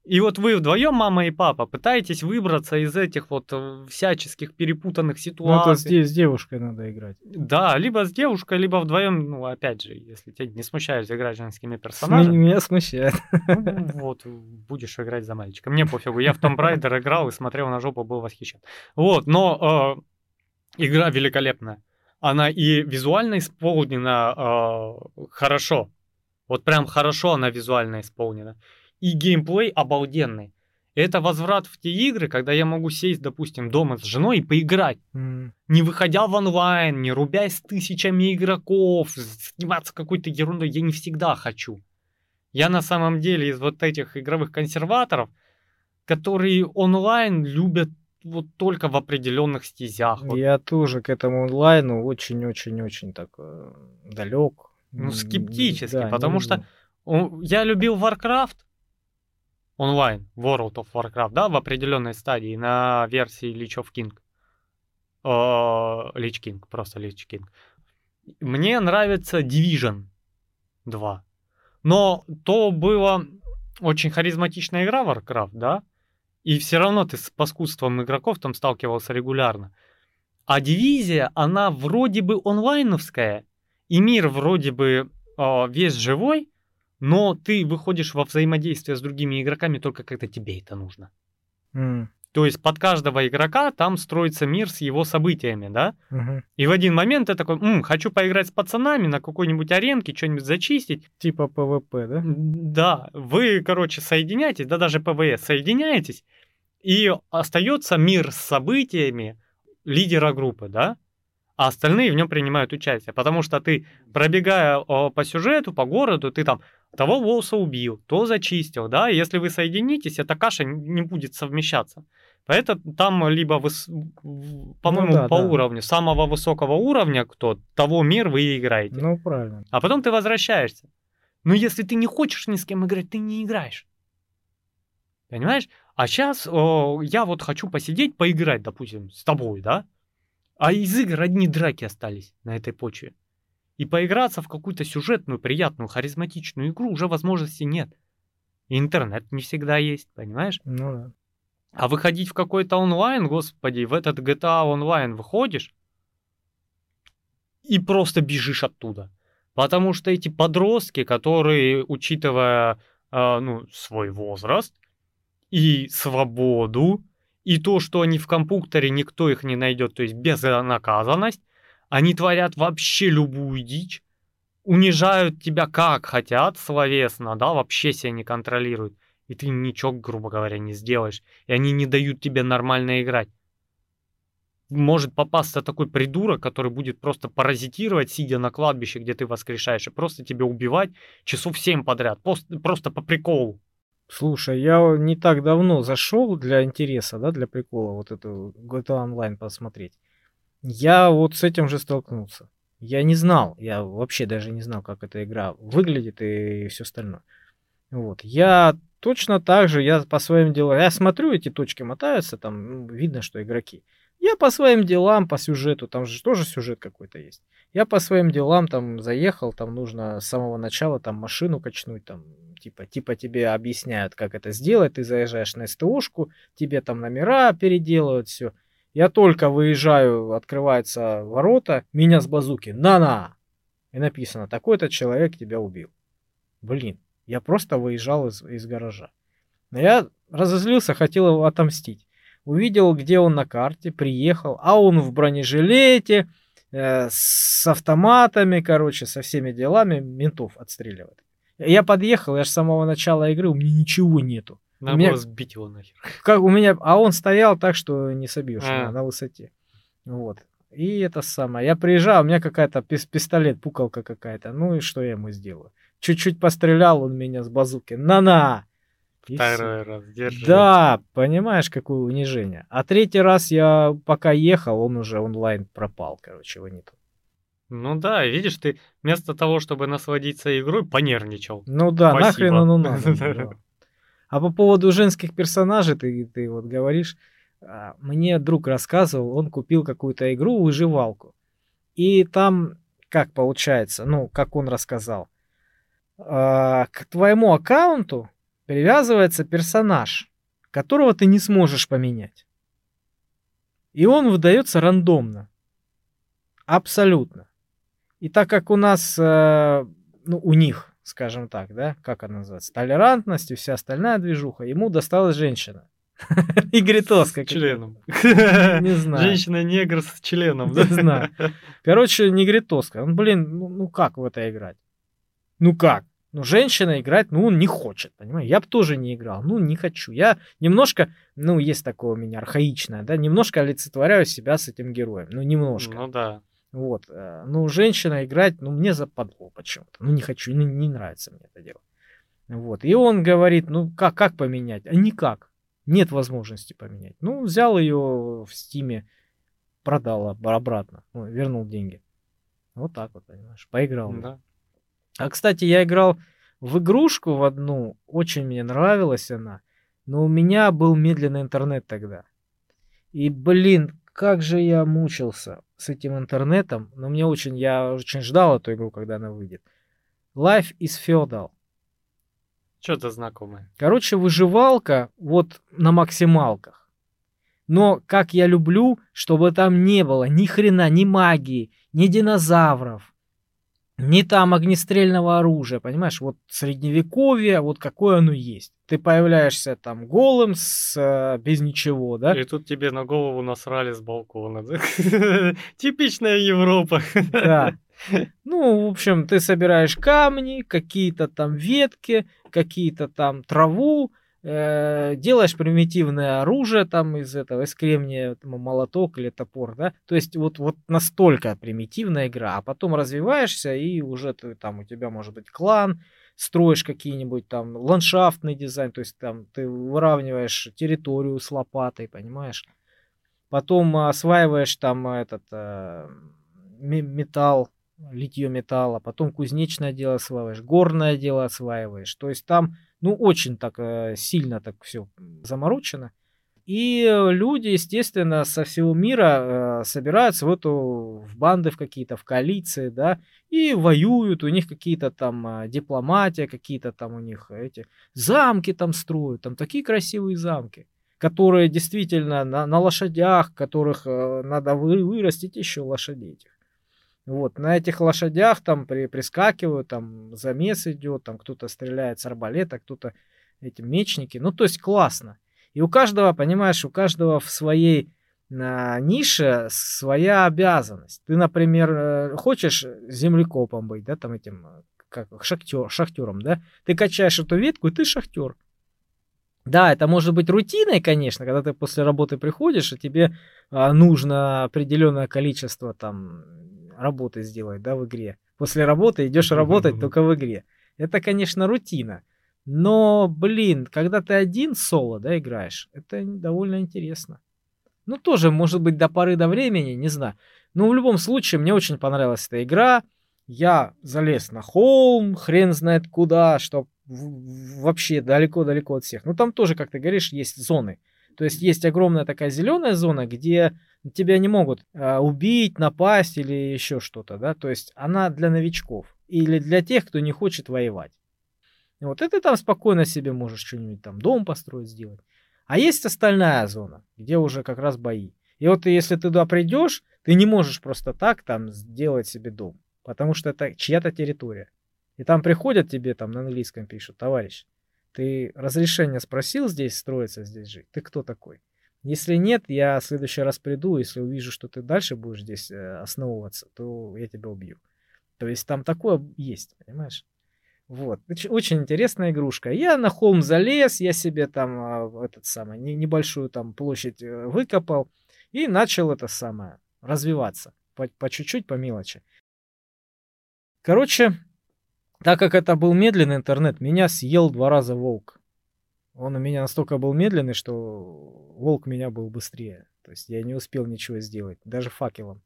И вот вы вдвоем, мама и папа, пытаетесь выбраться из этих вот э, всяческих перепутанных Ну, это ситуаций. с, де- с девушкой надо играть. Да, либо с девушкой, либо вдвоем, ну, опять же, если тебя не смущает играть женскими персонажами, Меня смущает. ну, вот, будешь играть за мальчика. Мне пофигу, я в Tomb Raider играл и смотрел на жопу, был восхищен. Вот, но э, игра великолепная. Она и визуально исполнена э, хорошо. Вот прям хорошо она визуально исполнена. И геймплей обалденный. Это возврат в те игры, когда я могу сесть, допустим, дома с женой и поиграть М. не выходя в онлайн, не рубясь с тысячами игроков, сниматься какой-то ерундой, я не всегда хочу. Я на самом деле из вот этих игровых консерваторов, которые онлайн любят вот только в определенных стезях. Вот, Я тоже к этому онлайну очень-очень-очень так э, далек. Ну, скептически, да, не потому что люблю. о, Я любил Warcraft онлайн, World of Warcraft, да, в определенной стадии на версии Lich of King. О, Lich King, просто Lich King. Мне нравится Division 2. Но то была очень харизматичная игра Warcraft, да? И все равно ты с паскудством игроков там сталкивался регулярно. А дивизия, она вроде бы онлайновская, и мир вроде бы э, весь живой, но ты выходишь во взаимодействие с другими игроками только когда тебе это нужно. М, То есть под каждого игрока там строится мир с его событиями, да? мгм. И в один момент ты такой, «М, хочу поиграть с пацанами на какой-нибудь аренке, что-нибудь зачистить. Типа ПВП, да? Да, вы, короче, соединяетесь, да даже ПВС соединяетесь, и остается мир с событиями лидера группы, да? А остальные в нем принимают участие. Потому что ты, пробегая о, по сюжету, по городу, ты там того босса убил, то зачистил, да? И если вы соединитесь, эта каша не будет совмещаться. Поэтому там либо, выс- по-моему, да, по да. уровню, самого высокого уровня, кто, того мир вы играете. Ну, правильно. А потом ты возвращаешься. Но если ты не хочешь ни с кем играть, ты не играешь. Понимаешь? А сейчас я вот хочу посидеть, поиграть, допустим, с тобой, да? А из игр одни драки остались на этой почве. И поиграться в какую-то сюжетную, приятную, харизматичную игру уже возможности нет. И интернет не всегда есть, понимаешь? Ну да. А выходить в какой-то онлайн, господи, в этот GTA онлайн выходишь и просто бежишь оттуда. Потому что эти подростки, которые, учитывая э, ну, свой возраст и свободу, и то, что они в компьютере, никто их не найдет, то есть безнаказанность, они творят вообще любую дичь, унижают тебя как хотят словесно, да, вообще себя не контролируют. И ты ничего, грубо говоря, не сделаешь. И они не дают тебе нормально играть. Может попасться такой придурок, который будет просто паразитировать, сидя на кладбище, где ты воскрешаешь, и просто тебя убивать часов 7 подряд. Просто, по приколу. Слушай, я не так давно зашел для интереса, да, для прикола вот эту GTA Online посмотреть. Я вот с этим же столкнулся. Я не знал, я вообще даже не знал, как эта игра выглядит и все остальное. Вот. Я точно так же, я по своим делам, я смотрю, эти точки мотаются, там ну, видно, что игроки. Я по своим делам, по сюжету, там же тоже сюжет какой-то есть. Я по своим делам там заехал, там нужно с самого начала там машину качнуть, там типа, типа тебе объясняют, как это сделать, ты заезжаешь на СТОшку, тебе там номера переделывают, все. Я только выезжаю, открываются ворота, меня с базуки, на-на! И написано, такой-то человек тебя убил. Блин, я просто выезжал из, из гаража. Но я разозлился, хотел его отомстить. Увидел, где он на карте, приехал, а он в бронежилете, э, с автоматами, короче, со всеми делами ментов отстреливает. Я подъехал, я же с самого начала игры, у меня ничего нету. Надо меня- было сбить его нахер. Как у меня, а он стоял так, что не собьешь А. на, высоте. Вот. И это самое. Я приезжал, у меня какая-то пис- пистолет, пукалка какая-то. Ну и что я ему сделаю? Чуть-чуть пострелял он меня с базуки. На-на! Второй раз, держи. Да, понимаешь, какое унижение. А третий раз я пока ехал, он уже онлайн пропал, короче, его нету. Ну да, видишь, ты вместо того, чтобы насладиться игрой, понервничал. Ну да, Спасибо. нахрен оно надо. А по поводу женских персонажей, ты, ты вот говоришь, а, мне друг рассказывал, он купил какую-то игру, выживалку. И там, как получается, ну, как он рассказал, а, к твоему аккаунту привязывается персонаж, которого ты не сможешь поменять. И он выдается рандомно. Абсолютно. И так как у нас, э, ну, у них, скажем так, да, как она называется, толерантность и вся остальная движуха, ему досталась женщина. Игритоска. С членом. Не знаю. Женщина-негр с членом. Не знаю. Короче, негритоска. Он, блин, ну, ну как в это играть? Ну как? Ну, женщина играть, ну, он не хочет, понимаешь? Я бы тоже не играл, ну, не хочу. Я немножко, ну, есть такое у меня архаичное, да, немножко олицетворяю себя с этим героем. Ну, немножко. Ну да. Вот. э, Ну, женщина играть, ну, мне западло почему-то. Ну, не хочу, не, не нравится мне это дело. Вот. И он говорит, ну, как, как поменять? А никак. Нет возможности поменять. Ну, взял ее в стиме, продал об- обратно, ну, вернул деньги. Вот так вот, понимаешь, поиграл. Да. А, кстати, я играл в игрушку в одну, очень мне нравилась она, но у меня был медленный интернет тогда. И, блин, как же я мучился с этим интернетом, но мне очень, я очень ждал эту игру, когда она выйдет. Life is Feudal. Что-то знакомое. Короче, выживалка вот на максималках. Но как я люблю, чтобы там не было ни хрена, ни магии, ни динозавров, ни там огнестрельного оружия, понимаешь? Вот средневековье, вот какое оно есть. Ты появляешься там голым, с, э, без ничего, да? И тут тебе на голову насрали с балкона. Типичная Европа. Да. Ну, в общем, ты собираешь камни, какие-то там ветки, какие-то там траву, э, делаешь примитивное оружие там из этого, из кремния, там, молоток или топор, да. То есть вот, вот настолько примитивная игра, а потом развиваешься и уже ты там, у тебя может быть клан, строишь какие-нибудь там ландшафтный дизайн, то есть там ты выравниваешь территорию с лопатой, понимаешь. Потом осваиваешь там этот э, ме- металл, литье металла, потом кузнечное дело осваиваешь, горное дело осваиваешь. То есть там, ну, очень так э, сильно так все заморочено. И люди, естественно, со всего мира э, собираются в эту в банды в какие-то, в коалиции, да, и воюют, у них какие-то там э, дипломатия, какие-то там у них эти замки там строят, там такие красивые замки, которые действительно на, на лошадях, которых э, надо вы, вырастить еще лошадей этих. Вот, на этих лошадях там при, прискакивают, там замес идет, там кто-то стреляет с арбалета, кто-то эти мечники. Ну, то есть классно. И у каждого, понимаешь, у каждого в своей а, нише своя обязанность. Ты, например, э, хочешь землекопом быть, да, там этим, э, как шахтер, шахтером, да? Ты качаешь эту ветку, и ты шахтер. Да, это может быть рутиной, конечно, когда ты после работы приходишь, и тебе а, нужно определенное количество там работы сделать, да, в игре. После работы идешь работать только в игре. Это, конечно, рутина. Но, блин, когда ты один соло, да, играешь, это довольно интересно. Ну, тоже, может быть, до поры до времени, не знаю. Но в любом случае, мне очень понравилась эта игра. Я залез на холм, хрен знает куда, что вообще далеко-далеко от всех. Ну, там тоже, как ты говоришь, есть зоны. То есть есть огромная такая зеленая зона, где тебя не могут а, убить, напасть или еще что-то, да. То есть она для новичков или для тех, кто не хочет воевать. Вот это там спокойно себе можешь что-нибудь там дом построить, сделать. А есть остальная зона, где уже как раз бои. И вот если ты туда придешь, ты не можешь просто так там сделать себе дом, потому что это чья-то территория. И там приходят тебе там на английском пишут, товарищ, ты разрешение спросил здесь строиться, здесь жить? Ты кто такой? Если нет, я в следующий раз приду, если увижу, что ты дальше будешь здесь э, основываться, то я тебя убью. То есть там такое есть, понимаешь? Вот. Очень интересная игрушка. Я на холм залез, я себе там а, этот самый, небольшую там площадь э, выкопал и начал это самое развиваться по, по чуть-чуть, по мелочи. Короче, так как это был медленный интернет, меня съел два раза волк. Он у меня настолько был медленный, что волк меня был быстрее. То есть я не успел ничего сделать, даже факелом.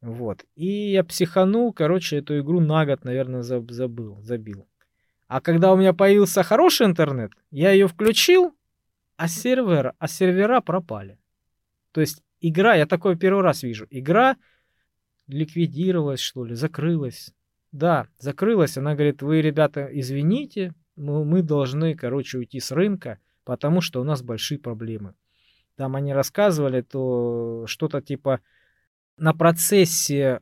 Вот. И я психанул, короче, эту игру на год, наверное, забыл, забил. А когда у меня появился хороший интернет, я ее включил, а сервер, а сервера пропали. То есть игра, я такое первый раз вижу, игра ликвидировалась, что ли, закрылась. Да, закрылась. Она говорит, вы, ребята, извините, мы, должны, короче, уйти с рынка, потому что у нас большие проблемы. Там они рассказывали, то что-то типа на процессе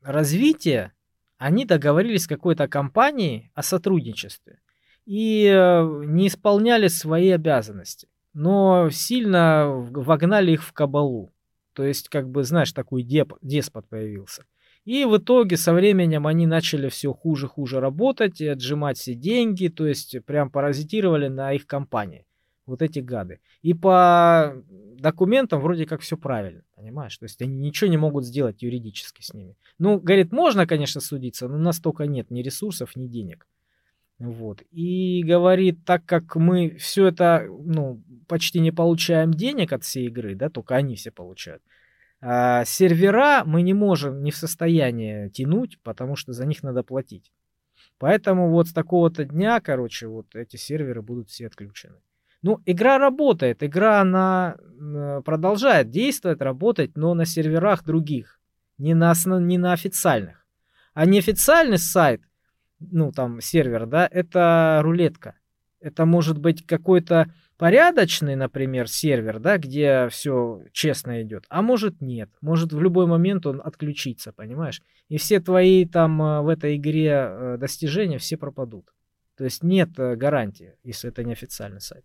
развития они договорились с какой-то компанией о сотрудничестве и э, не исполняли свои обязанности, но сильно вогнали их в кабалу. То есть, как бы, знаешь, такой деп, деспот появился. И в итоге со временем они начали все хуже-хуже работать и отжимать все деньги, то есть прям паразитировали на их компании. Вот эти гады. И по документам вроде как все правильно, понимаешь? То есть они ничего не могут сделать юридически с ними. Ну, говорит, можно, конечно, судиться, но настолько нет ни ресурсов, ни денег. Вот. И говорит, так как мы все это, ну, почти не получаем денег от всей игры, да, только они все получают, а сервера мы не можем, не в состоянии тянуть, потому что за них надо платить. Поэтому вот с такого-то дня, короче, вот эти серверы будут все отключены. Ну, игра работает, игра она э, продолжает действовать, работать, но на серверах других, не на, основ... не на официальных. А неофициальный сайт, ну там сервер, да, это рулетка. Это может быть какой-то порядочный, например, сервер, да, где все честно идет, а может нет. Может в любой момент он отключится, понимаешь? И все твои там э, в этой игре э, достижения все пропадут. То есть нет гарантии, если это не официальный сайт.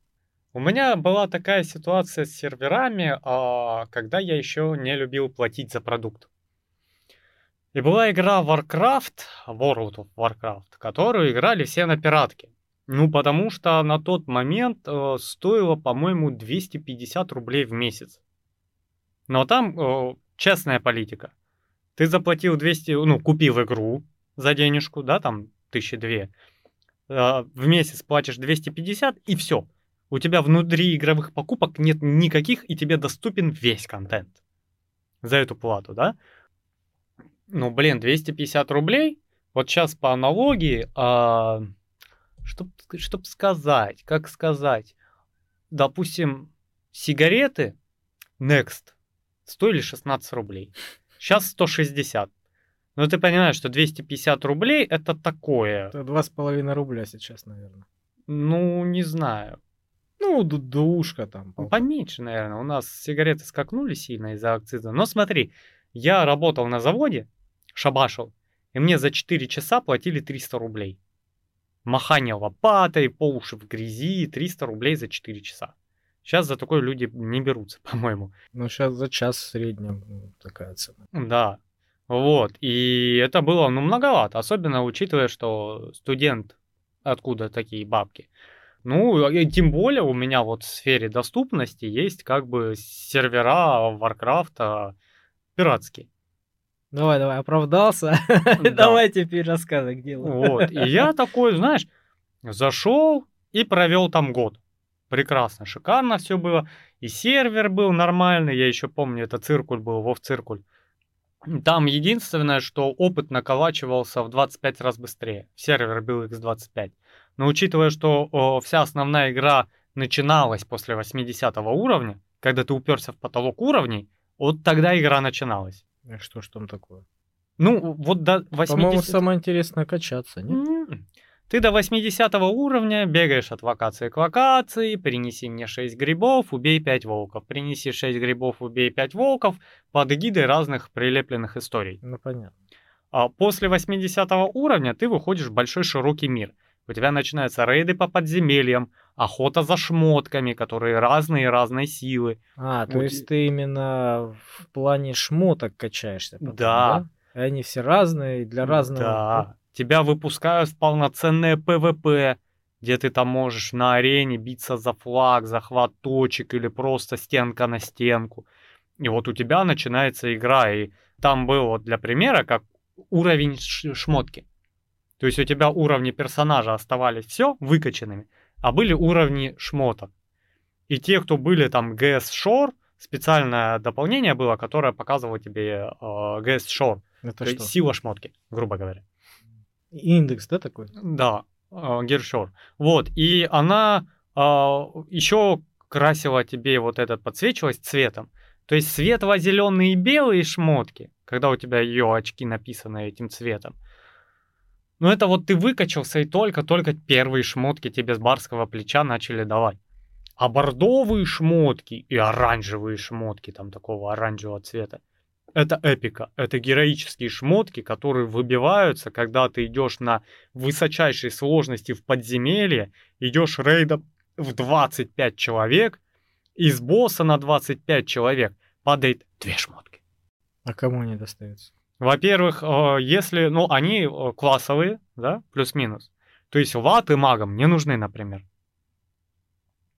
У меня была такая ситуация с серверами, а, когда я еще не любил платить за продукт. И была игра Warcraft, World of Warcraft, которую играли все на пиратке. Ну, потому что на тот момент э, стоило, по-моему, 250 рублей в месяц. Но там э, честная политика. Ты заплатил 200, ну, купил игру за денежку, да, там, тысячи две. Э, в месяц платишь 250 и все у тебя внутри игровых покупок нет никаких, и тебе доступен весь контент за эту плату, да? Ну, блин, 250 рублей, вот сейчас по аналогии, а, чтоб, чтоб сказать, как сказать, допустим, сигареты Next стоили 16 рублей. Сейчас 160. Но ты понимаешь, что 250 рублей это такое. Это два с половиной рубля сейчас, наверное. Ну, не знаю. Ну, ду- двушка там. Ну, Поменьше, наверное. У нас сигареты скакнули сильно из-за акциза. Но смотри, я работал на заводе, шабашил, и мне за 4 часа платили 300 рублей. Махание лопатой, по уши в грязи, 300 рублей за 4 часа. Сейчас за такое люди не берутся, по-моему. Ну, сейчас за час в среднем ну, такая цена. Да. Вот. И это было, ну, многовато. Особенно учитывая, что студент, откуда такие бабки. Ну, и тем более у меня вот в сфере доступности есть как бы сервера Варкрафта пиратские. Давай, давай, оправдался. Да. Давай теперь рассказывай, где он. Вот. И я такой, знаешь, зашел и провел там год. Прекрасно, шикарно все было. И сервер был нормальный. Я еще помню, это циркуль был, Вов циркуль. Там единственное, что опыт наколачивался в 25 раз быстрее. Сервер был x25. Но учитывая, что о, вся основная игра начиналась после 80 уровня, когда ты уперся в потолок уровней, вот тогда игра начиналась. А Что ж там такое? Ну, вот до 80... По-моему, самое интересное качаться, нет? Ты до 80 уровня бегаешь от локации к локации, принеси мне 6 грибов, убей 5 волков. Принеси 6 грибов, убей 5 волков под эгидой разных прилепленных историй. Ну, понятно. А после 80 уровня ты выходишь в большой широкий мир. У тебя начинаются рейды по подземельям, охота за шмотками, которые разные разной силы. А, то Вот есть ты именно в плане шмоток качаешься потом, Да. И они все разные, для разного... Да. Тебя выпускают в полноценное ПВП, где ты там можешь на арене биться за флаг, захват точек или просто стенка на стенку. И вот у тебя начинается игра, и там был вот для примера как уровень шмотки. То есть у тебя уровни персонажа оставались все выкачанными, а были уровни шмоток. И те, кто были там GS Shore, специальное дополнение было, которое показывало тебе э, GS Shore. Это То что? сила шмотки, грубо говоря. Индекс, да, такой? Да, Гершор. Вот, и она еще красила тебе вот этот, подсвечивалась цветом. То есть светло-зеленые и белые шмотки, когда у тебя ее очки написаны этим цветом. Ну это вот ты выкачался и только-только первые шмотки тебе с барского плеча начали давать. А бордовые шмотки и оранжевые шмотки, там такого оранжевого цвета, это эпика. Это героические шмотки, которые выбиваются, когда ты идешь на высочайшей сложности в подземелье, идешь рейдом в 25 человек, из босса на 25 человек падает две шмотки. А кому они достаются? Во-первых, э, если, ну, они э, классовые, да, плюс-минус. То есть латы магам не нужны, например.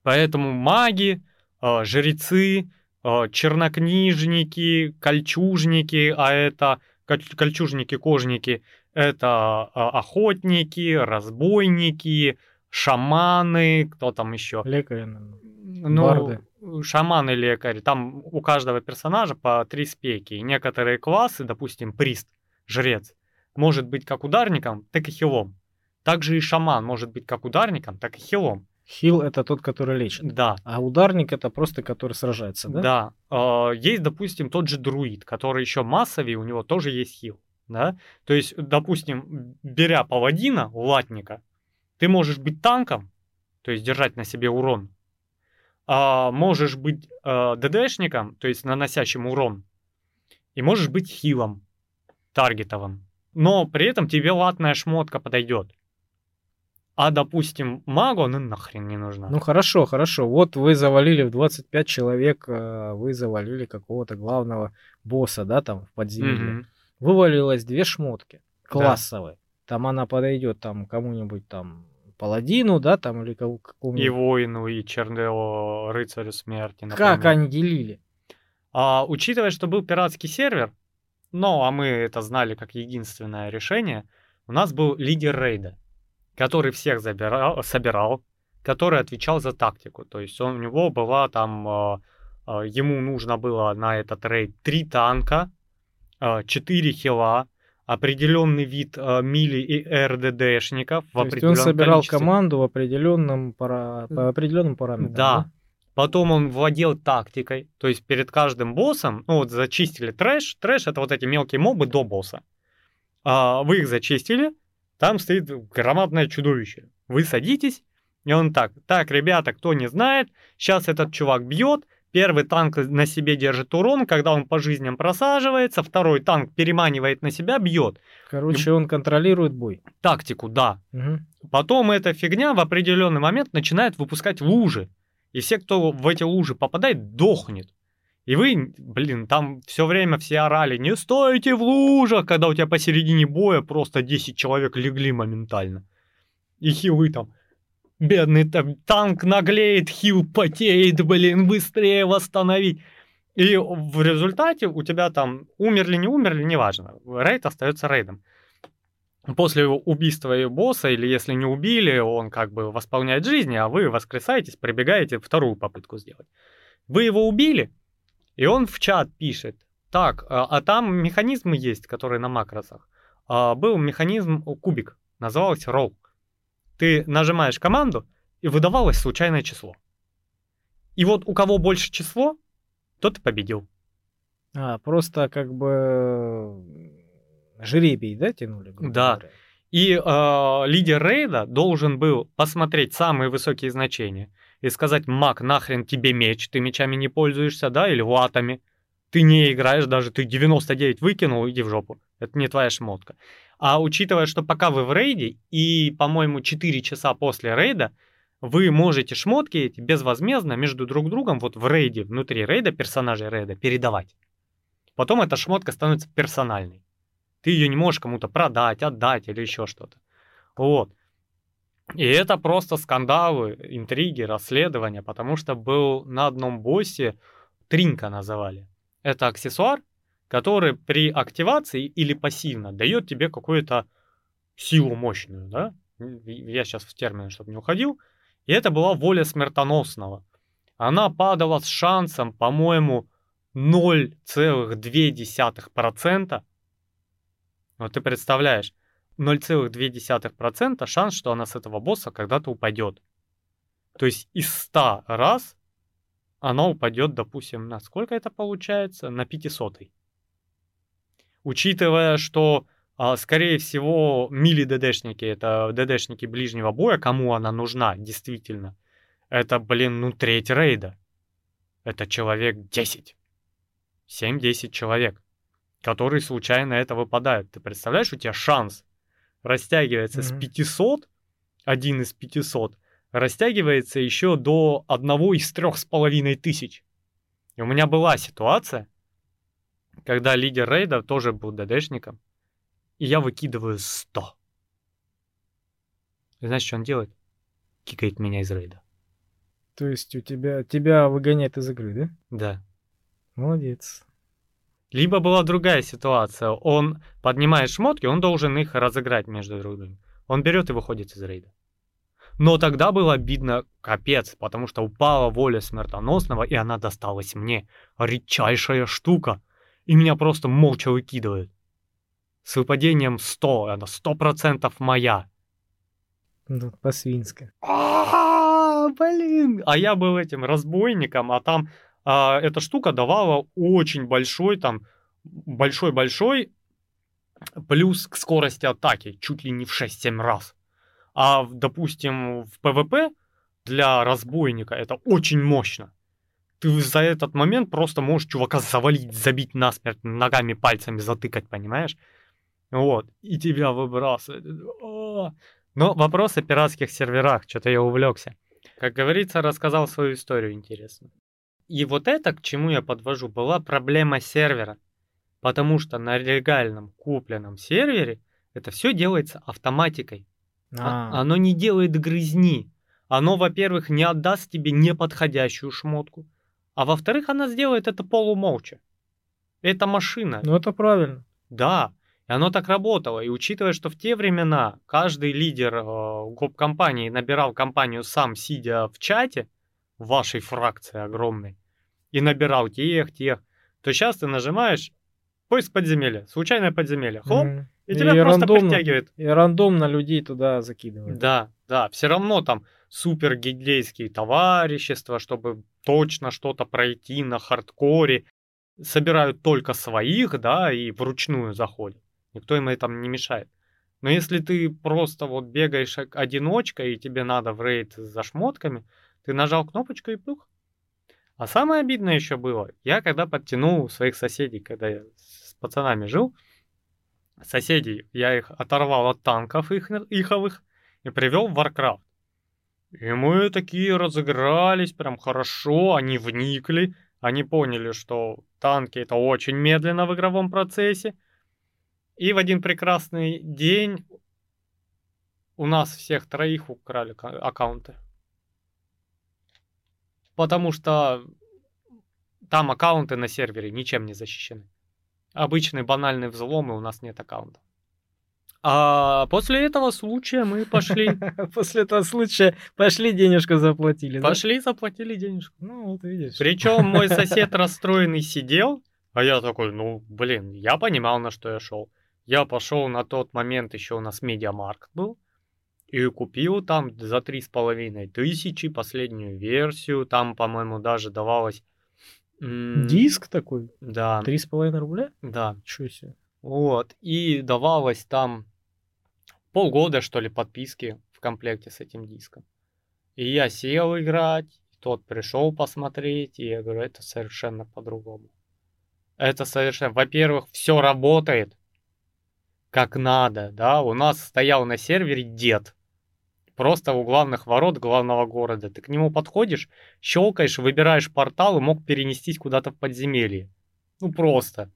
Поэтому маги, э, жрецы, чернокнижники, кольчужники, а это коль- кольчужники-кожники, это охотники, разбойники, шаманы, кто там еще? Лекари. Ну, Барды. Шаман и лекарь. Там у каждого персонажа по три спеки. И некоторые классы, допустим, прист, жрец, может быть как ударником, так и хилом. Также и шаман может быть как ударником, так и хилом. Хил это тот, который лечит. Да, А ударник это просто который сражается, да? да. Э, Есть, допустим, тот же друид, который еще массовый, у него тоже есть хил. Да? То есть, допустим, беря паладина, латника, ты можешь быть танком, то есть держать на себе урон, а можешь быть э, ДДшником, то есть наносящим урон, и можешь быть хилом, таргетовым. Но при этом тебе латная шмотка подойдет. А, допустим, магу, ну нахрен не нужна. Ну хорошо, хорошо. Вот вы завалили в 25 человек, э, вы завалили какого-то главного босса, да, там в подземелье. Мгм. Вывалилось две шмотки классовые. Там она подойдет там кому-нибудь там паладину, да, там или кому- И какому-нибудь. воину, и чернелу рыцарю смерти. Как например. они делили? А, учитывая, что был пиратский сервер, ну, а мы это знали как единственное решение, у нас был лидер рейда, который всех забирал, собирал, который отвечал за тактику. То есть он, у него была там, а, а, ему нужно было на этот рейд три танка, а, четыре хила, определенный вид а, мили и РДДшников в То есть он собирал количестве. команду в определенном пара... по определенным параметрам. Да. Потом он владел тактикой, то есть перед каждым боссом, ну вот зачистили трэш, трэш это вот эти мелкие мобы до босса. А, вы их зачистили, там стоит громадное чудовище. Вы садитесь, и он так, так, ребята, кто не знает, сейчас этот чувак бьет, Первый танк на себе держит урон, когда он по жизням просаживается, второй танк переманивает на себя, бьет. Короче, он контролирует бой. Тактику, да. Угу. Потом эта фигня в определенный момент начинает выпускать лужи. И все, кто в эти лужи попадает, дохнет. И вы, блин, там все время все орали, не стойте в лужах, когда у тебя посередине боя просто 10 человек легли моментально. И хилы там, Бедный там танк наглеет, хил потеет, блин, быстрее восстановить. И в результате у тебя там умерли, не умерли, неважно. Рейд остается рейдом. После убийства босса, или если не убили, он как бы восполняет жизнь, а вы воскресаетесь, прибегаете вторую попытку сделать. Вы его убили, и он в чат пишет, так, а, а там механизмы есть, которые на макросах. А, был механизм кубик, назывался roll ты нажимаешь команду, и выдавалось случайное число. И вот у кого больше число, тот и победил. А, просто как бы жребий, да, тянули? Да. Говоря. И э, лидер рейда должен был посмотреть самые высокие значения и сказать, маг, нахрен тебе меч, ты мечами не пользуешься, да, или латами. Ты не играешь даже, ты 99 выкинул, иди в жопу. Это не твоя шмотка. А учитывая, что пока вы в рейде, и, по-моему, 4 часа после рейда, вы можете шмотки эти безвозмездно между друг другом вот в рейде, внутри рейда, персонажей рейда, передавать. Потом эта шмотка становится персональной. Ты ее не можешь кому-то продать, отдать или еще что-то. Вот. И это просто скандалы, интриги, расследования, потому что был на одном боссе, Тринка называли. Это аксессуар, который при активации или пассивно дает тебе какую-то силу мощную, да? Я сейчас в термины, чтобы не уходил. И это была воля смертоносного. Она падала с шансом, по-моему, 0,2%. Вот ты представляешь, 0,2% шанс, что она с этого босса когда-то упадет. То есть из 100 раз она упадет, допустим, на сколько это получается? На 500. Учитывая, что, а, скорее всего, мили ДДшники, это ДДшники ближнего боя, кому она нужна, действительно, это, блин, ну, треть рейда. Это человек 10. 7-10 человек, которые случайно это выпадают. Ты представляешь, у тебя шанс растягивается mm-hmm. с 500, один из 500, растягивается еще до одного из трех с половиной тысяч. И у меня была ситуация, когда лидер рейда тоже был ДДшником, и я выкидываю 100. И знаешь, что он делает? Кикает меня из рейда. То есть у тебя тебя выгоняет из игры, да? Да. Молодец. Либо была другая ситуация. Он поднимает шмотки, он должен их разыграть между друг другом. Он берет и выходит из рейда. Но тогда было обидно капец, потому что упала воля смертоносного, и она досталась мне. Редчайшая штука и меня просто молча выкидывают. С выпадением 100, она 100% моя. Ну, по-свински. А, блин! А я был этим разбойником, а там а, эта штука давала очень большой, там, большой-большой плюс к скорости атаки, чуть ли не в 6-7 раз. А, допустим, в ПВП для разбойника это очень мощно ты за этот момент просто можешь чувака завалить, забить насмерть, ногами, пальцами затыкать, понимаешь? Вот, и тебя выбрасывают. Но вопрос о пиратских серверах, что-то я увлекся. Как говорится, рассказал свою историю интересно. И вот это, к чему я подвожу, была проблема сервера. Потому что на легальном купленном сервере это все делается автоматикой. А. Оно не делает грызни. Оно, во-первых, не отдаст тебе неподходящую шмотку. А во-вторых, она сделает это полумолча. Это машина. Ну, это правильно. Да, и оно так работало. И учитывая, что в те времена каждый лидер э, компании набирал компанию сам, сидя в чате, вашей фракции огромной, и набирал тех, тех, то сейчас ты нажимаешь поиск подземелья, случайное подземелье, хлоп, mm-hmm. И И тебя просто рандомно. притягивает. И рандомно людей туда закидывают. Да, да, все равно там супер гильдейские товарищества, чтобы точно что-то пройти на хардкоре. Собирают только своих, да, и вручную заходят. Никто им этом не мешает. Но если ты просто вот бегаешь о- одиночкой, и тебе надо в рейд за шмотками, ты нажал кнопочку и плюх. А самое обидное еще было, я когда подтянул своих соседей, когда я с пацанами жил, соседей, я их оторвал от танков их, иховых и привел в Warcraft. И мы такие разыгрались прям хорошо, они вникли, они поняли, что танки это очень медленно в игровом процессе. И в один прекрасный день у нас всех троих украли ка- аккаунты. Потому что там аккаунты на сервере ничем не защищены. Обычный банальный взлом, и у нас нет аккаунта. А после этого случая мы пошли, После этого случая пошли денежку заплатили. пошли, заплатили денежку. Ну, вот видишь. Причем мой сосед расстроенный сидел, а я такой, ну, блин, я понимал, на что я шел. Я пошел на тот момент, еще у нас медиамаркт был, и купил там за три с половиной тысячи последнюю версию. Там, по-моему, даже давалось... Диск такой, Да, три с половиной рубля? да. Ничего себе. Вот. И давалось там полгода, что ли, подписки в комплекте с этим диском. И я сел играть, тот пришел посмотреть, и я говорю, это совершенно по-другому. Это совершенно... Во-первых, все работает как надо, да. У нас стоял на сервере дед. Просто у главных ворот главного города. Ты к нему подходишь, щелкаешь, выбираешь портал и мог перенестись куда-то в подземелье. Ну просто.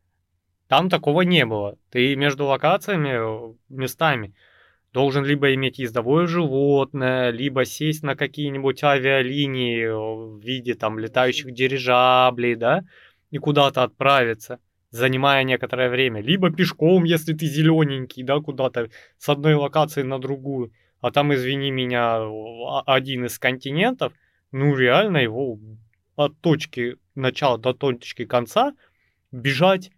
Там такого не было. Ты между локациями, э, местами должен либо иметь ездовое животное, либо сесть на какие-нибудь авиалинии э, в виде там летающих дирижаблей, да, и куда-то отправиться, занимая некоторое время. Либо пешком, если ты зелененький, да, куда-то с одной локации на другую. А там, извини меня, один из континентов, ну реально его от точки начала до точки конца бежать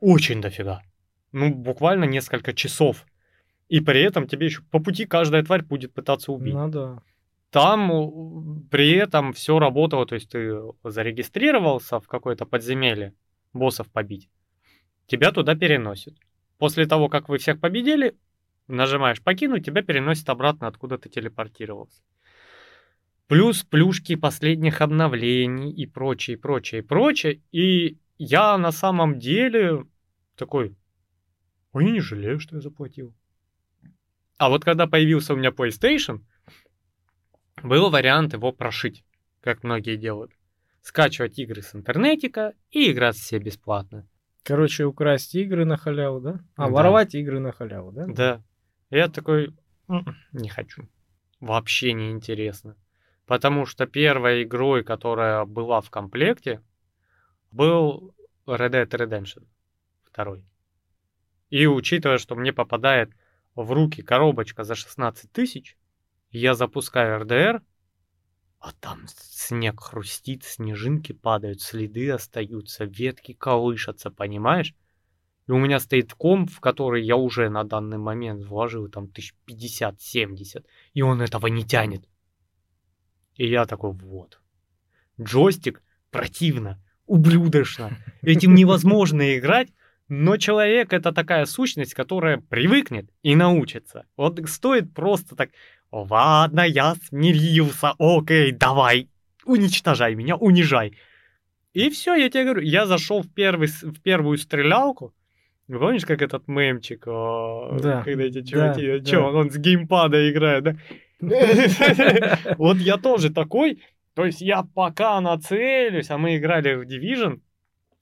очень дофига. Ну, буквально несколько часов. И при этом тебе еще по пути каждая тварь будет пытаться убить. Ну да. Там при этом все работало, то есть ты зарегистрировался в какое-то подземелье боссов побить, тебя туда переносят. После того, как вы всех победили, нажимаешь покинуть, тебя переносят обратно, откуда ты телепортировался. Плюс плюшки последних обновлений и прочее, прочее, прочее. И я на самом деле такой, ой, не жалею, что я заплатил. А вот когда появился у меня PlayStation, был вариант его прошить, как многие делают. Скачивать игры с интернетика и играть все бесплатно. Короче, украсть игры на халяву, да? А, Да. воровать игры на халяву, да? Да. Я такой, «М-м, не хочу. Вообще не интересно. Потому что первой игрой, которая была в комплекте, был Red Dead Redemption 2. И учитывая, что мне попадает в руки коробочка за 16 тысяч, я запускаю РДР, а там снег хрустит, снежинки падают, следы остаются, ветки колышатся, понимаешь? И у меня стоит комп, в который я уже на данный момент вложил там тысяч 50-70, и он этого не тянет. И я такой, вот. Джойстик противно, ублюдочно. Этим невозможно играть, но человек это такая сущность, которая привыкнет и научится. Вот стоит просто так, ладно, я смирился, окей, давай, уничтожай меня, унижай. И все, я тебе говорю, я зашел в, первый, в первую стрелялку, Помнишь, как этот мемчик, а, Да, когда эти да, чуваки, да. чё, он с геймпада играет, да? Вот я тоже такой, то есть я пока нацелюсь, а мы играли в Division,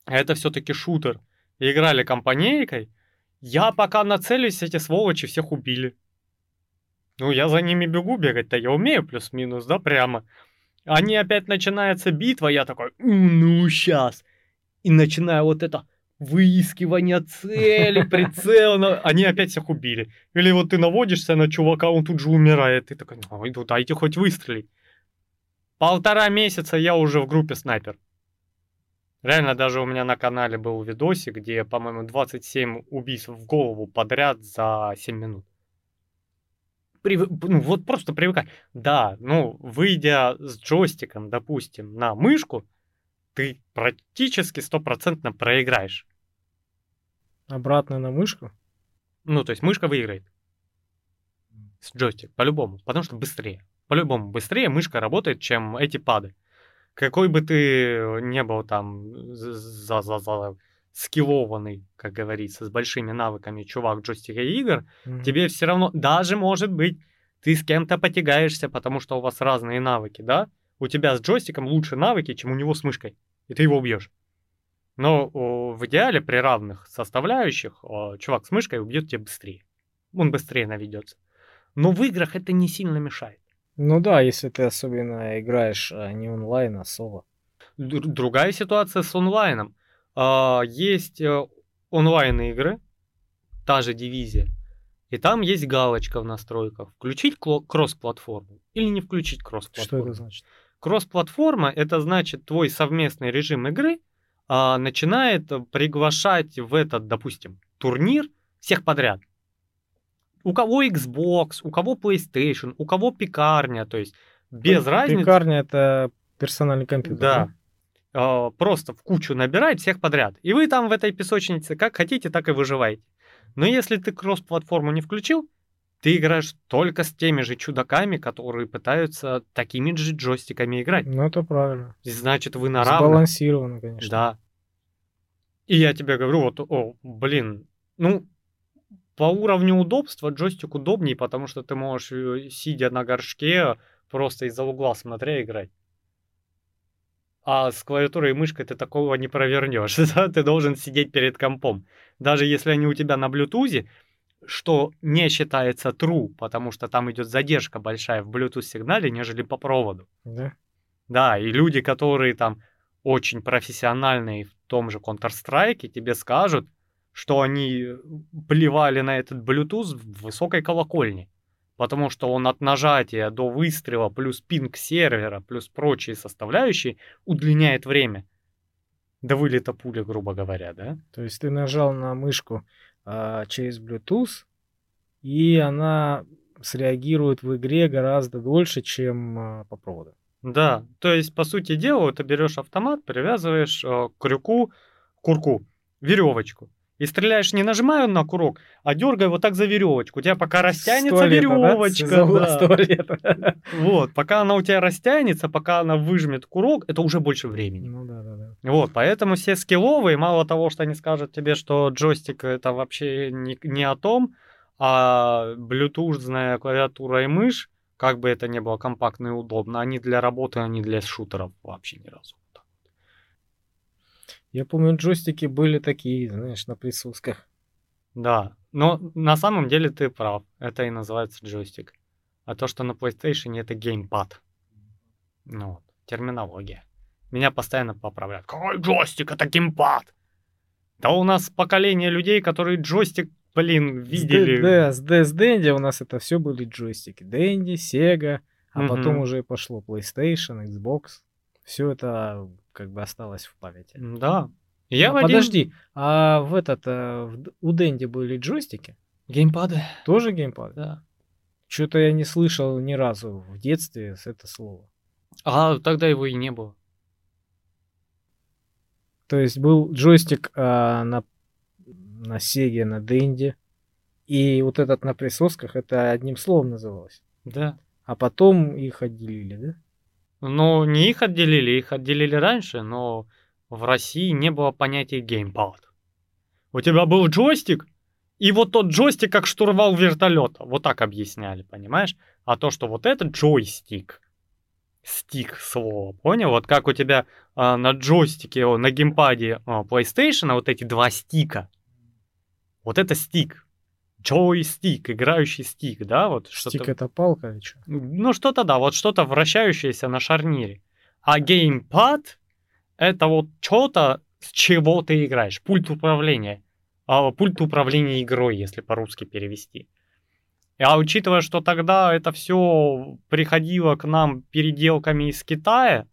а это все-таки шутер, играли компанейкой, я пока нацелюсь, эти сволочи всех убили. Ну, я за ними бегу бегать-то, я умею плюс-минус, да, прямо. Они опять начинается битва, я такой, «М, ну, сейчас. И начинаю вот это выискивание цели, прицел, они опять всех убили. Или вот ты наводишься на чувака, он тут же умирает. Ты такой, ой, ну дайте хоть выстрелить. Полтора месяца я уже в группе снайпер. Реально, даже у меня на канале был видосик, где, по-моему, 27 убийств в голову подряд за 7 минут. Прив... Ну, вот просто привыкай. Да, ну, выйдя с джойстиком, допустим, на мышку, ты практически стопроцентно проиграешь. Обратно на мышку? Ну, то есть мышка выиграет. С джойстик, по-любому. Потому что быстрее. По-любому, быстрее мышка работает, чем эти пады. Какой бы ты не был там за, за, за скиллованный, как говорится, с большими навыками чувак джойстика игр, mm-hmm. тебе все равно, даже может быть, ты с кем-то потягаешься, потому что у вас разные навыки, да? У тебя с джойстиком лучше навыки, чем у него с мышкой, и ты его убьешь. Но о, в идеале при равных составляющих о, чувак с мышкой убьет тебя быстрее. Он быстрее наведется. Но в играх это не сильно мешает. Ну да, если ты особенно играешь а не онлайн, а соло. Другая ситуация с онлайном. А, есть э, онлайн-игры, та же дивизия, и там есть галочка в настройках. Включить кросс-платформу или не включить кросс-платформу. Что это значит? Кросс-платформа это значит твой совместный режим игры а, начинает приглашать в этот, допустим, турнир всех подряд у кого Xbox, у кого PlayStation, у кого пекарня, то есть без Пекарня разницы. Пекарня это персональный компьютер. Да. да? А, просто в кучу набирает всех подряд. И вы там в этой песочнице как хотите, так и выживаете. Но если ты кросс-платформу не включил, ты играешь только с теми же чудаками, которые пытаются такими же джойстиками играть. Ну, это правильно. Значит, вы на равных. Сбалансировано, конечно. Да. И я тебе говорю, вот, о, блин, ну, по уровню удобства джойстик удобнее, потому что ты можешь, э, сидя на горшке, просто из-за угла смотря играть. А с клавиатурой и мышкой ты такого не провернешь. Да? Ты должен сидеть перед компом. Даже если они у тебя на Bluetooth, что не считается true, потому что там идет задержка большая в Bluetooth сигнале, нежели по проводу. Да. Да, и люди, которые там очень профессиональные в том же Counter-Strike, тебе скажут, что они плевали на этот Bluetooth в высокой колокольне. Потому что он от нажатия до выстрела плюс пинг сервера плюс прочие составляющие удлиняет время. До вылета пули, грубо говоря, да? То есть ты нажал на мышку а, через Bluetooth, и она среагирует в игре гораздо дольше, чем а, по проводу. Да, то есть, по сути дела, ты берешь автомат, привязываешь а, к крюку, курку, веревочку и стреляешь не нажимая на курок, а дергай вот так за веревочку. У тебя пока растянется веревочка. Да? Вот, пока она у тебя растянется, пока она выжмет курок, это уже больше времени. Ну да, да, да. Вот, поэтому все скилловые, мало того, что они скажут тебе, что джойстик это вообще не, не о том, а Bluetooth, клавиатура и мышь, как бы это ни было компактно и удобно, они для работы, они для шутеров вообще ни разу. Я помню, джойстики были такие, знаешь, на присосках. Да, но на самом деле ты прав. Это и называется джойстик. А то, что на PlayStation это геймпад. Ну, вот, терминология. Меня постоянно поправляют. Какой джойстик? Это геймпад. Да у нас поколение людей, которые джойстик, блин, видели. Да, с, с Дэнди у нас это все были джойстики. Дэнди, Sega, а угу. потом уже пошло PlayStation, Xbox. Все это как бы осталось в памяти. Да. Я а, один... Подожди, а в этот а, у Дэнди были джойстики? Геймпады. Тоже геймпады? Да. Что-то я не слышал ни разу в детстве с это слово. А тогда его и не было. То есть был джойстик а, на, на Сеге, на Дэнди. И вот этот на присосках, это одним словом называлось. Да. А потом их отделили, да? Ну, не их отделили, их отделили раньше, но в России не было понятия геймпад. У тебя был джойстик, и вот тот джойстик как штурвал вертолета. Вот так объясняли, понимаешь? А то, что вот это джойстик, стик слово, понял? Вот как у тебя а, на джойстике, на геймпаде а, PlayStation вот эти два стика. Вот это стик, джойстик, играющий стик, да, вот что-то. Стик это палка или что? Ну что-то да, вот что-то вращающееся на шарнире. А геймпад это вот что-то, с чего ты играешь, пульт управления. А, пульт управления игрой, если по-русски перевести. А учитывая, что тогда это все приходило к нам переделками из Китая,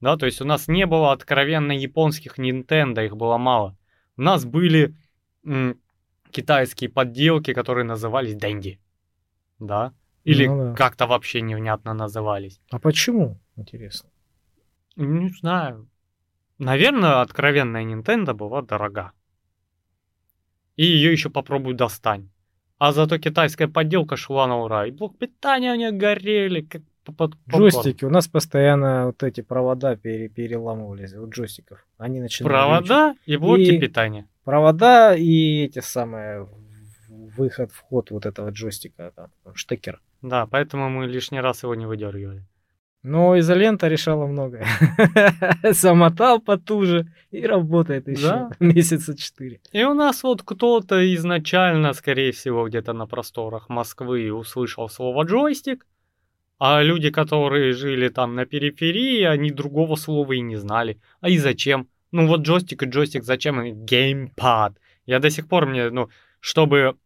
Да, то есть у нас не было откровенно японских Nintendo, их было мало. У нас были м, китайские подделки, которые назывались Дэнди. Да? Или Ну да. как-то вообще невнятно назывались. А почему? Интересно. Не знаю. Наверное, откровенная Nintendo была дорога. И ее еще попробуй достань. А зато китайская подделка шла на ура. И блок питания у них горели, как под. Джойстики. У нас постоянно вот эти провода пере- переламывались у джойстиков. Они начинали... Провода и блоки И- питания. Провода и эти самые выход, вход вот этого джойстика, там, штекер. Да, поэтому мы лишний раз его не выдергивали. Но изолента решала многое. Замотал потуже и работает еще Да. месяца четыре. И у нас вот кто-то изначально, скорее всего, где-то на просторах Москвы услышал слово джойстик, а люди, которые жили там на периферии, они другого слова и не знали. А и зачем? Ну вот джойстик и джойстик, зачем? Геймпад. Я до сих пор мне, ну, чтобы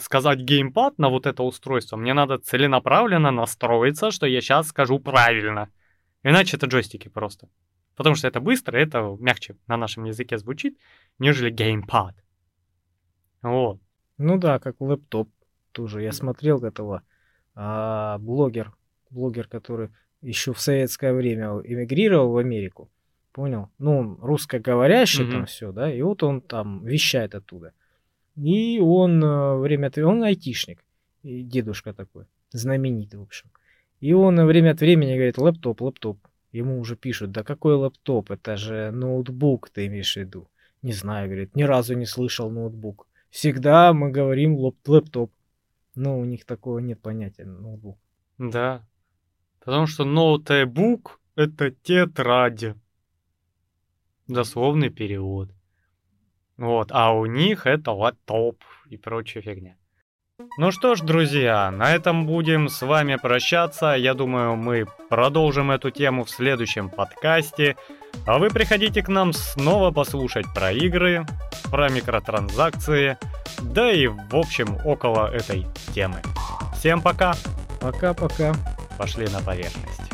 сказать геймпад на вот это устройство, мне надо целенаправленно настроиться, что я сейчас скажу правильно. Иначе это джойстики просто. Потому что это быстро, это мягче на нашем языке звучит, нежели геймпад. Вот. Ну да, как лэптоп тоже. Я смотрел этого а, блогер, блогер, который еще в советское время эмигрировал в Америку. Понял? Ну, русскоговорящий Мгм. там все, да, и вот он там вещает оттуда. И он э, время от времени, он айтишник, и дедушка такой, знаменитый, в общем. И он время от времени говорит, laptop, laptop. Ему уже пишут, да какой лэптоп, это же ноутбук ты имеешь в виду. Не знаю, говорит, ни разу не слышал ноутбук. Всегда мы говорим лэптоп. Но у них такого нет понятия ноутбук. Да. Потому что ноутбук — это тетрадь. Дословный перевод. Вот, а у них это лаптоп и прочая фигня. Ну что ж, друзья, на этом будем с вами прощаться. Я думаю, мы продолжим эту тему в следующем подкасте. А вы приходите к нам снова послушать про игры, про микротранзакции, да и в общем около этой темы. Всем пока! Пока-пока. Пошли на поверхность.